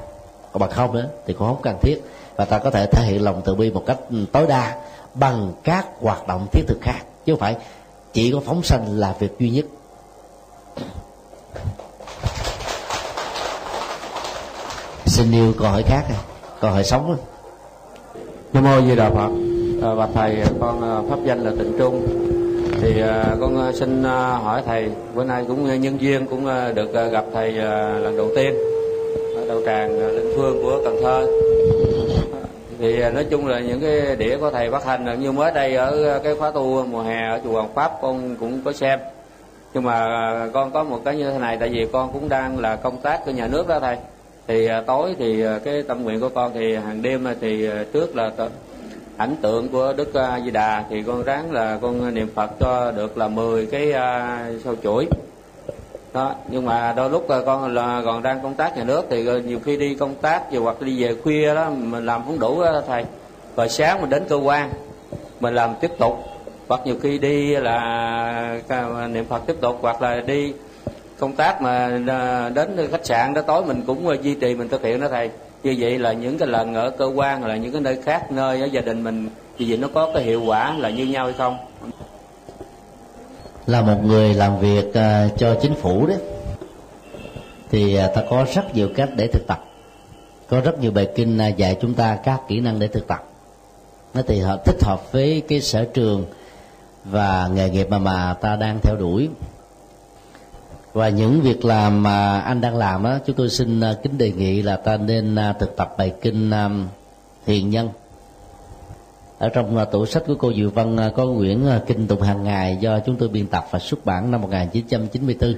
Còn bằng không đó thì cũng không cần thiết. Và ta có thể thể hiện lòng từ bi một cách ừ, tối đa bằng các hoạt động thiết thực khác chứ không phải chỉ có phóng sanh là việc duy nhất. Xin yêu câu hỏi khác câu hỏi sống nam mô di đà phật. Ờ, à, bạch thầy ờ, con ờ, pháp danh là tịnh trung. Thì à, con xin hỏi thầy bữa nay cũng nhân duyên cũng được gặp thầy lần đầu tiên ở đầu tràng linh phương của cần thơ. Thì nói chung là những cái đĩa của thầy phát hành như mới đây ở cái khóa tu mùa hè ở chùa Hoàng Pháp con cũng có xem. Nhưng mà con có một cái như thế này tại vì con cũng đang là công tác của nhà nước đó thầy. Thì tối thì cái tâm nguyện của con thì hàng đêm thì trước là ảnh tượng của đức à, a di đà thì con ráng là con niệm phật cho được là 10 cái à, uh, sau chuỗi đó nhưng mà đôi lúc con là còn đang công tác nhà nước thì à, nhiều khi đi công tác rồi hoặc đi về khuya đó mình làm không đủ đó thầy. Rồi sáng mình đến cơ quan mình làm tiếp tục. Hoặc nhiều khi đi là niệm phật tiếp tục hoặc là đi công tác mà đến khách sạn đó tối mình cũng duy trì mình thực hiện đó thầy như vậy là những cái lần ở cơ quan là những cái nơi khác nơi ở gia đình mình thì vậy nó có cái hiệu quả là như nhau hay không? Là một người làm việc uh, cho chính phủ đấy. Thì uh, ta có rất nhiều cách để thực tập. Có rất nhiều bài kinh uh, dạy chúng ta các kỹ năng để thực tập. Nó thì hợp thích hợp với cái sở trường và nghề nghiệp mà mà ta đang theo đuổi và những việc làm mà anh đang làm đó, chúng tôi xin à, kính đề nghị là ta nên à, thực tập bài kinh à, hiền nhân. Ở trong tủ sách của cô Diệu Văn có quyển kinh tụng hàng ngày do chúng tôi biên tập và xuất bản năm 1994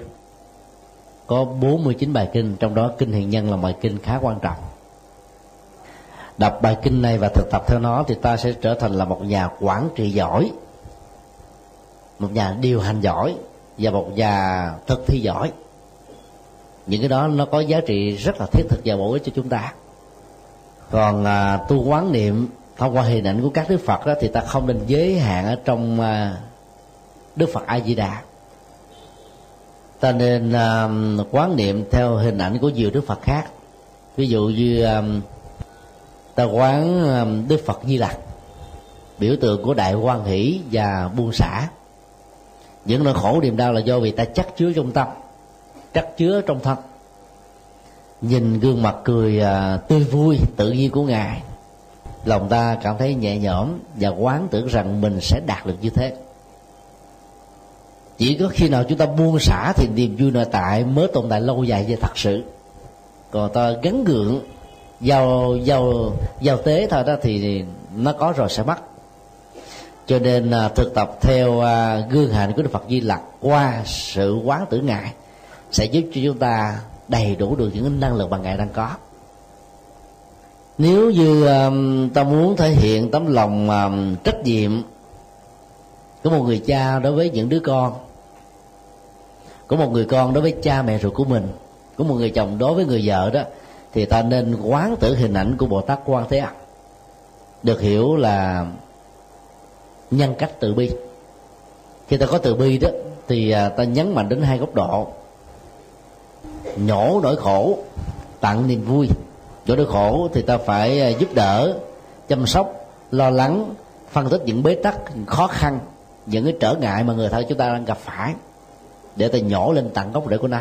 có 49 bài kinh, trong đó kinh hiền nhân là bài kinh khá quan trọng. Đọc bài kinh này và thực tập theo nó thì ta sẽ trở thành là một nhà quản trị giỏi, một nhà điều hành giỏi và một nhà thực thi giỏi. Những cái đó nó có giá trị rất là thiết thực và bổ ích cho chúng ta. Còn à, tu quán niệm thông qua hình ảnh của các đức phật đó thì ta không nên giới hạn ở trong à, đức phật a di đà ta nên à, quán niệm theo hình ảnh của nhiều đức phật khác. Ví dụ như à, ta quán à, đức phật di lặc biểu tượng của đại quan hỷ và buông xả những nỗi khổ niềm đau là do vì ta chắc chứa trong tâm, chắc chứa trong thân. Nhìn gương mặt cười à, tươi vui, tự nhiên của ngài, lòng ta cảm thấy nhẹ nhõm và quán tưởng rằng mình sẽ đạt được như thế. Chỉ có khi nào chúng ta buông xả thì niềm vui nội tại mới tồn tại lâu dài và thật sự. Còn ta gắn gượng giao giao giao tế thôi đó thì nó có rồi sẽ mất cho nên à, thực tập theo à, gương hạnh của đức phật di lặc qua sự quán tử ngại sẽ giúp cho chúng ta đầy đủ được những năng lực mà ngài đang có. Nếu như um, ta muốn thể hiện tấm lòng um, trách nhiệm của một người cha đối với những đứa con của một người con đối với cha mẹ ruột của mình của một người chồng đối với người vợ đó thì ta nên quán tử hình ảnh của bồ tát quan thế âm. Được hiểu là nhân cách từ bi. Khi ta có từ bi đó, thì à, ta nhấn mạnh đến hai góc độ. Nhổ nỗi khổ, tặng niềm vui. Chỗ nỗi khổ thì ta phải à, giúp đỡ, chăm sóc, lo lắng, phân tích những bế tắc khó khăn, những cái trở ngại mà người thân chúng ta đang gặp phải, để ta nhổ lên tặng gốc rễ của nó.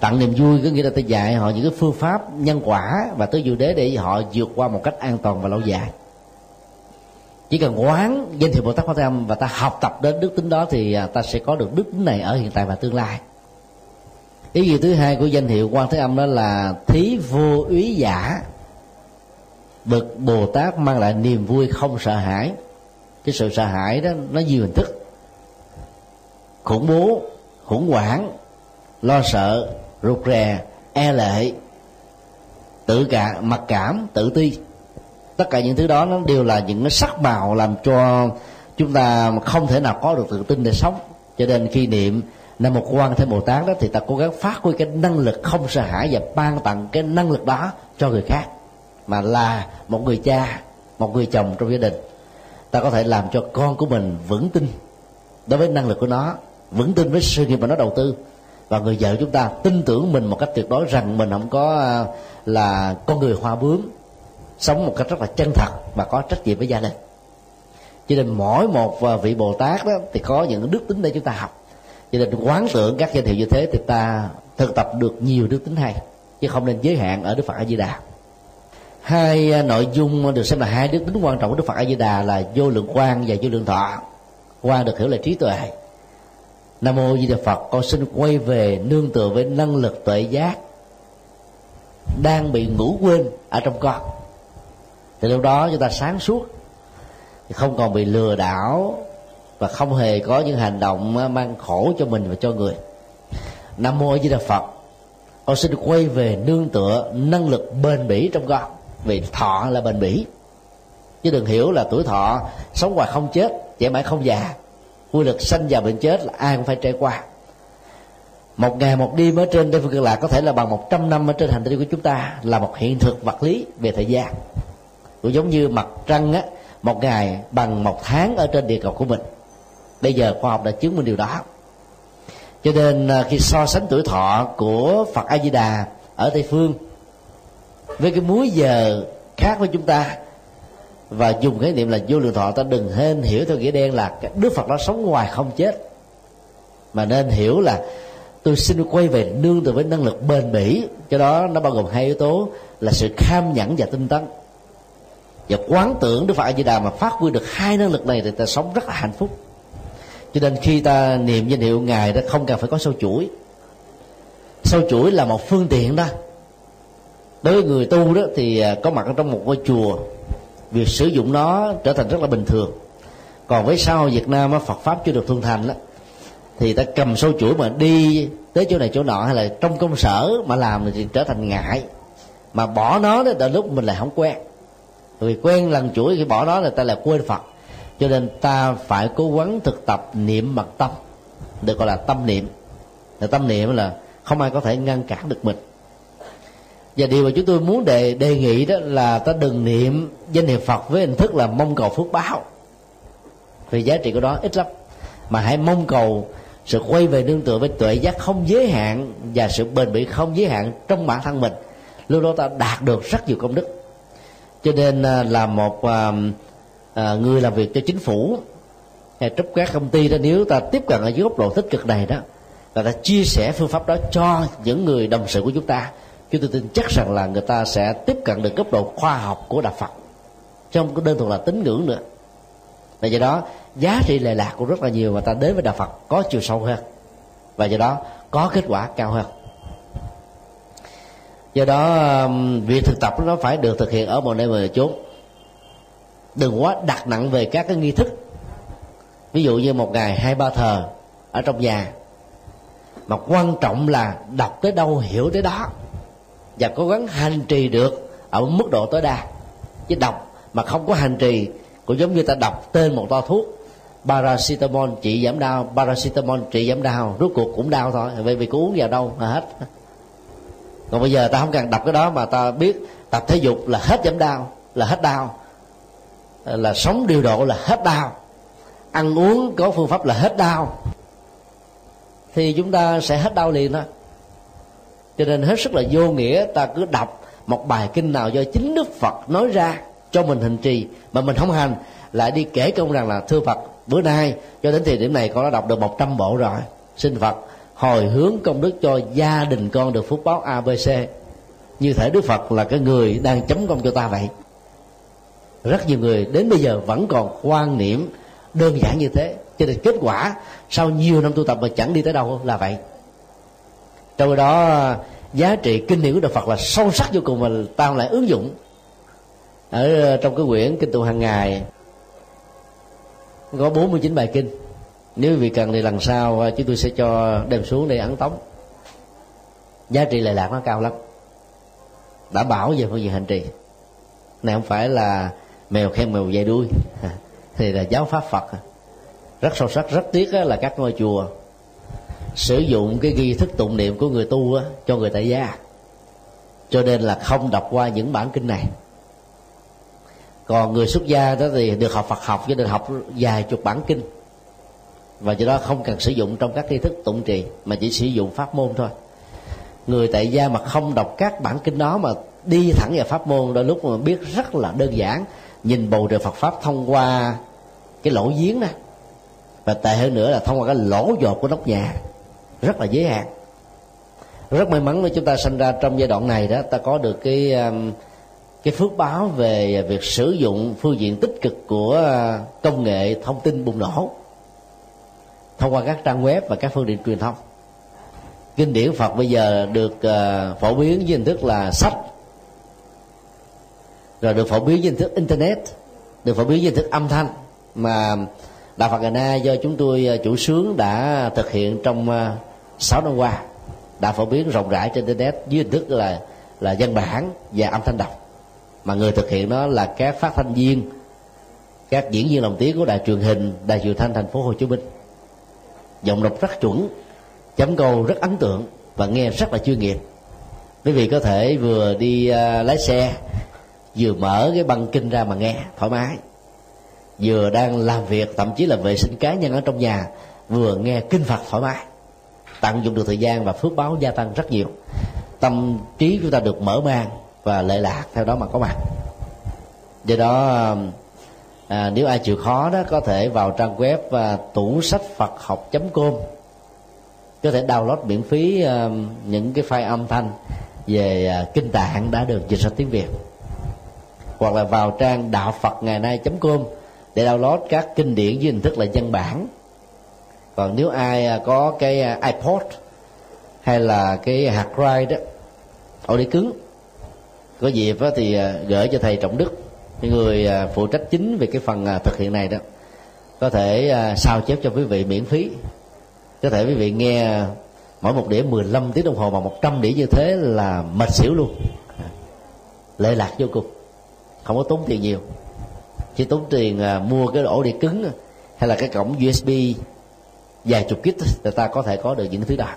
Tặng niềm vui có nghĩa là ta dạy họ những cái phương pháp nhân quả và tới diệu đế để họ vượt qua một cách an toàn và lâu dài chỉ cần quán danh hiệu bồ tát quan thế âm và ta học tập đến đức tính đó thì à, ta sẽ có được đức tính này ở hiện tại và tương lai. Ý nghĩa thứ hai của danh hiệu quan thế âm đó là thí vô úy giả. Bậc bồ tát mang lại niềm vui không sợ hãi. Cái sự sợ hãi đó, nó nhiều hình thức. Khủng bố, khủng hoảng, lo sợ, rụt rè e lệ, tự cả, mặc cảm, tự ti tất cả những thứ đó nó đều là những cái sắc màu làm cho chúng ta không thể nào có được tự tin để sống. Cho nên khi niệm nam một quan thế bồ tát đó, thì ta cố gắng phát huy cái năng lực không sợ hãi và ban tặng cái năng lực đó cho người khác, mà là một người cha, một người chồng trong gia đình. Ta có thể làm cho con của mình vững tin đối với năng lực của nó, vững tin với sự nghiệp mà nó đầu tư. Và người vợ chúng ta tin tưởng mình một cách tuyệt đối rằng mình không có à, là con người hoa bướm sống một cách rất là chân thật và có trách nhiệm với gia đình. Cho nên mỗi một à, vị bồ tát đó thì có những đức tính để chúng ta học. Cho nên quán tưởng các danh hiệu như thế thì ta thực tập được nhiều đức tính hay, chứ không nên giới hạn ở đức phật a di đà. Hai à, nội dung được xem là hai đức tính quan trọng của đức phật a di đà là vô lượng quan và vô lượng thọ. Quan được hiểu là trí tuệ. Nam mô di đà phật, con xin quay về nương tựa với năng lực tuệ giác đang bị ngủ quên ở trong con thì lúc đó chúng ta sáng suốt. Không còn bị lừa đảo và không hề có những hành động ờ, mang khổ cho mình và cho người. Nam mô di đà phật. Con xin quay về nương tựa năng lực bền bỉ trong con. Vì thọ là bền bỉ. Chứ đừng hiểu là tuổi thọ sống hoài không chết trẻ mãi không già. Quy lực sanh già bệnh chết là ai cũng phải trải qua. Một ngày một đêm ở trên đây phương lạc có thể là bằng một trăm năm ở trên hành tinh của chúng ta, là một hiện thực vật lý về thời gian cũng giống như mặt trăng á, một ngày bằng một tháng ở trên địa cầu của mình. Bây giờ khoa học đã chứng minh điều đó. Cho nên à, khi so sánh tuổi thọ của phật a di đà ở tây phương với cái múi giờ khác với chúng ta và dùng khái niệm là vô lượng thọ, ta đừng nên hiểu theo nghĩa đen là đức phật nó sống ngoài không chết. Mà nên hiểu là tôi xin quay về nương từ với năng lực bền bỉ cho đó nó bao gồm hai yếu tố là sự kham nhẫn và tinh tấn và quán tưởng đức phật a di đà mà phát huy được hai năng lực này thì ta sống rất là hạnh phúc. Cho nên khi ta niệm danh hiệu ngài đó, không cần phải có sâu chuỗi. Sâu chuỗi là một phương tiện đó. Đối với người tu đó thì à, có mặt ở trong một ngôi chùa, việc sử dụng nó trở thành rất là bình thường. Còn với sau Việt Nam Phật pháp chưa được thuần thành đó, thì ta cầm sâu chuỗi mà đi tới chỗ này chỗ nọ hay là trong công sở mà làm thì trở thành ngại. Mà bỏ nó đó là lúc mình lại không quen vì quen lần chuỗi khi bỏ đó là ta lại quên Phật. Cho nên ta phải cố gắng thực tập niệm mật tâm, được gọi là tâm niệm. Là tâm niệm là không ai có thể ngăn cản được mình. Và điều mà chúng tôi muốn đề đề nghị đó là ta đừng niệm danh hiệu phật với hình thức là mong cầu phước báo. Vì giá trị của đó ít lắm. Mà hãy mong cầu sự quay về nương tựa với tuệ giác không giới hạn và sự bền bỉ không giới hạn trong bản thân mình. Lúc đó ta đạt được rất nhiều công đức cho nên à, là một à, à, người làm việc cho chính phủ hay trúc các công ty đó, nếu ta tiếp cận ở dưới góc độ tích cực này đó, và ta chia sẻ phương pháp đó cho những người đồng sự của chúng ta, chúng tôi tin chắc rằng là người ta sẽ tiếp cận được góc độ khoa học của đạo Phật trong cái đơn thuần là tín ngưỡng nữa. Và do đó, giá trị lệ lạc cũng rất là nhiều mà ta đến với đạo Phật có chiều sâu hơn, và do đó có kết quả cao hơn do đó um, việc thực tập nó phải được thực hiện ở một nơi mà chốn. Đừng quá đặt nặng về các cái nghi thức. Ví dụ như một ngày hai ba thờ ở trong nhà. Mà quan trọng là đọc tới đâu, hiểu tới đó. Và cố gắng hành trì được ở mức độ tối đa. Chứ đọc mà không có hành trì, cũng giống như ta đọc tên một toa thuốc. Paracetamol trị giảm đau, paracetamol trị giảm đau, rốt cuộc cũng đau thôi. Vậy vì có uống vào đâu mà hết còn bây giờ ta không cần đọc cái đó mà ta biết, tập thể dục là hết giảm đau, là hết đau. Là sống điều độ là hết đau. Ăn uống có phương pháp là hết đau. Thì chúng ta sẽ hết đau liền đó. Cho nên hết sức là vô nghĩa, ta cứ đọc một bài kinh nào do chính đức phật nói ra cho mình hình trì, mà mình không hành, lại đi kể công rằng là, thưa phật, bữa nay cho đến thời điểm này con đã đọc được 100 bộ rồi, xin phật hồi hướng công đức cho gia đình con được phúc báo abc như thể đức phật là cái người đang chấm công cho ta vậy. Rất nhiều người đến bây giờ vẫn còn quan niệm đơn giản như thế. Cho nên kết quả, sau nhiều năm tu tập mà chẳng đi tới đâu là vậy. Trong đó, giá trị kinh điển của Đức Phật là sâu sắc vô cùng mà ta lại ứng dụng. Ở trong cái quyển kinh tụng hàng ngày, có 49 bài kinh nếu vị cần thì lần sau à, chúng tôi sẽ cho đem xuống để ấn tống. Giá trị lệ lạc nó cao lắm. Đã bảo về phương diện hành trì. Này không phải là mèo khen mèo dây đuôi, thì là giáo pháp phật. Rất sâu sắc, rất tiếc là các ngôi chùa sử dụng cái ghi thức tụng niệm của người tu cho người tại gia. Cho nên là không đọc qua những bản kinh này. Còn người xuất gia đó thì được học Phật học cho nên học vài chục bản kinh và do đó không cần sử dụng trong các nghi thức tụng trì, mà chỉ sử dụng pháp môn thôi. Người tại gia mà không đọc các bản kinh đó mà đi thẳng vào pháp môn, đôi lúc mà biết rất là đơn giản, nhìn bầu trời Phật pháp thông qua cái lỗ giếng đó. Và tệ hơn nữa là thông qua cái lỗ dột của nóc nhà, rất là giới hạn rất may mắn là chúng ta sinh ra trong giai đoạn này đó, ta có được cái um, cái phước báo về việc sử dụng phương diện tích cực của uh, công nghệ thông tin bùng nổ thông qua các trang web và các phương tiện truyền thông. Kinh điển phật bây giờ được uh, phổ biến với hình thức là sách. Rồi được phổ biến với hình thức internet được phổ biến với hình thức âm thanh mà đạo phật ngày nay do chúng tôi ờ, chủ sướng đã thực hiện trong ờ, 6 năm qua đã phổ biến rộng rãi trên internet dưới hình thức là là văn bản và âm thanh đọc. Mà người thực hiện đó là các phát thanh viên các diễn viên lồng tiếng của đài truyền hình đài truyền thanh thành phố hồ chí minh giọng đọc rất chuẩn chấm câu rất ấn tượng và nghe rất là chuyên nghiệp. Quý vị có thể vừa đi uh, lái xe vừa mở cái băng kinh ra mà nghe thoải mái. Vừa đang làm việc thậm chí là vệ sinh cá nhân ở trong nhà vừa nghe kinh phật thoải mái. Tận dụng được thời gian và phước báo gia tăng rất nhiều. Tâm trí chúng ta được mở mang và lệ lạc theo đó mà có mặt. Do đó à, nếu ai chịu khó đó có thể vào trang web và tủ sách phật học com. Có thể download miễn phí uh, những cái file âm thanh về uh, kinh tạng đã được dịch ra tiếng việt. Hoặc là vào trang đạo phật ngày nay com để download các kinh điển dưới hình thức là văn bản. Còn nếu ai à, có cái ipod hay là cái hạt drive đó ổ đĩa cứng có dịp thì gửi cho thầy trọng đức người à, phụ trách chính về cái phần à, thực hiện này đó, có thể à, sao chép cho quý vị miễn phí. Có thể quý vị nghe mỗi một đĩa 15 tiếng đồng hồ mà 100 đĩa như thế là mệt xỉu luôn. Lệ lạc vô cùng, không có tốn tiền nhiều. Chỉ tốn tiền mua cái ổ đĩa cứng hay là cái cổng USB vài chục kít người ta có thể có được những thứ đó.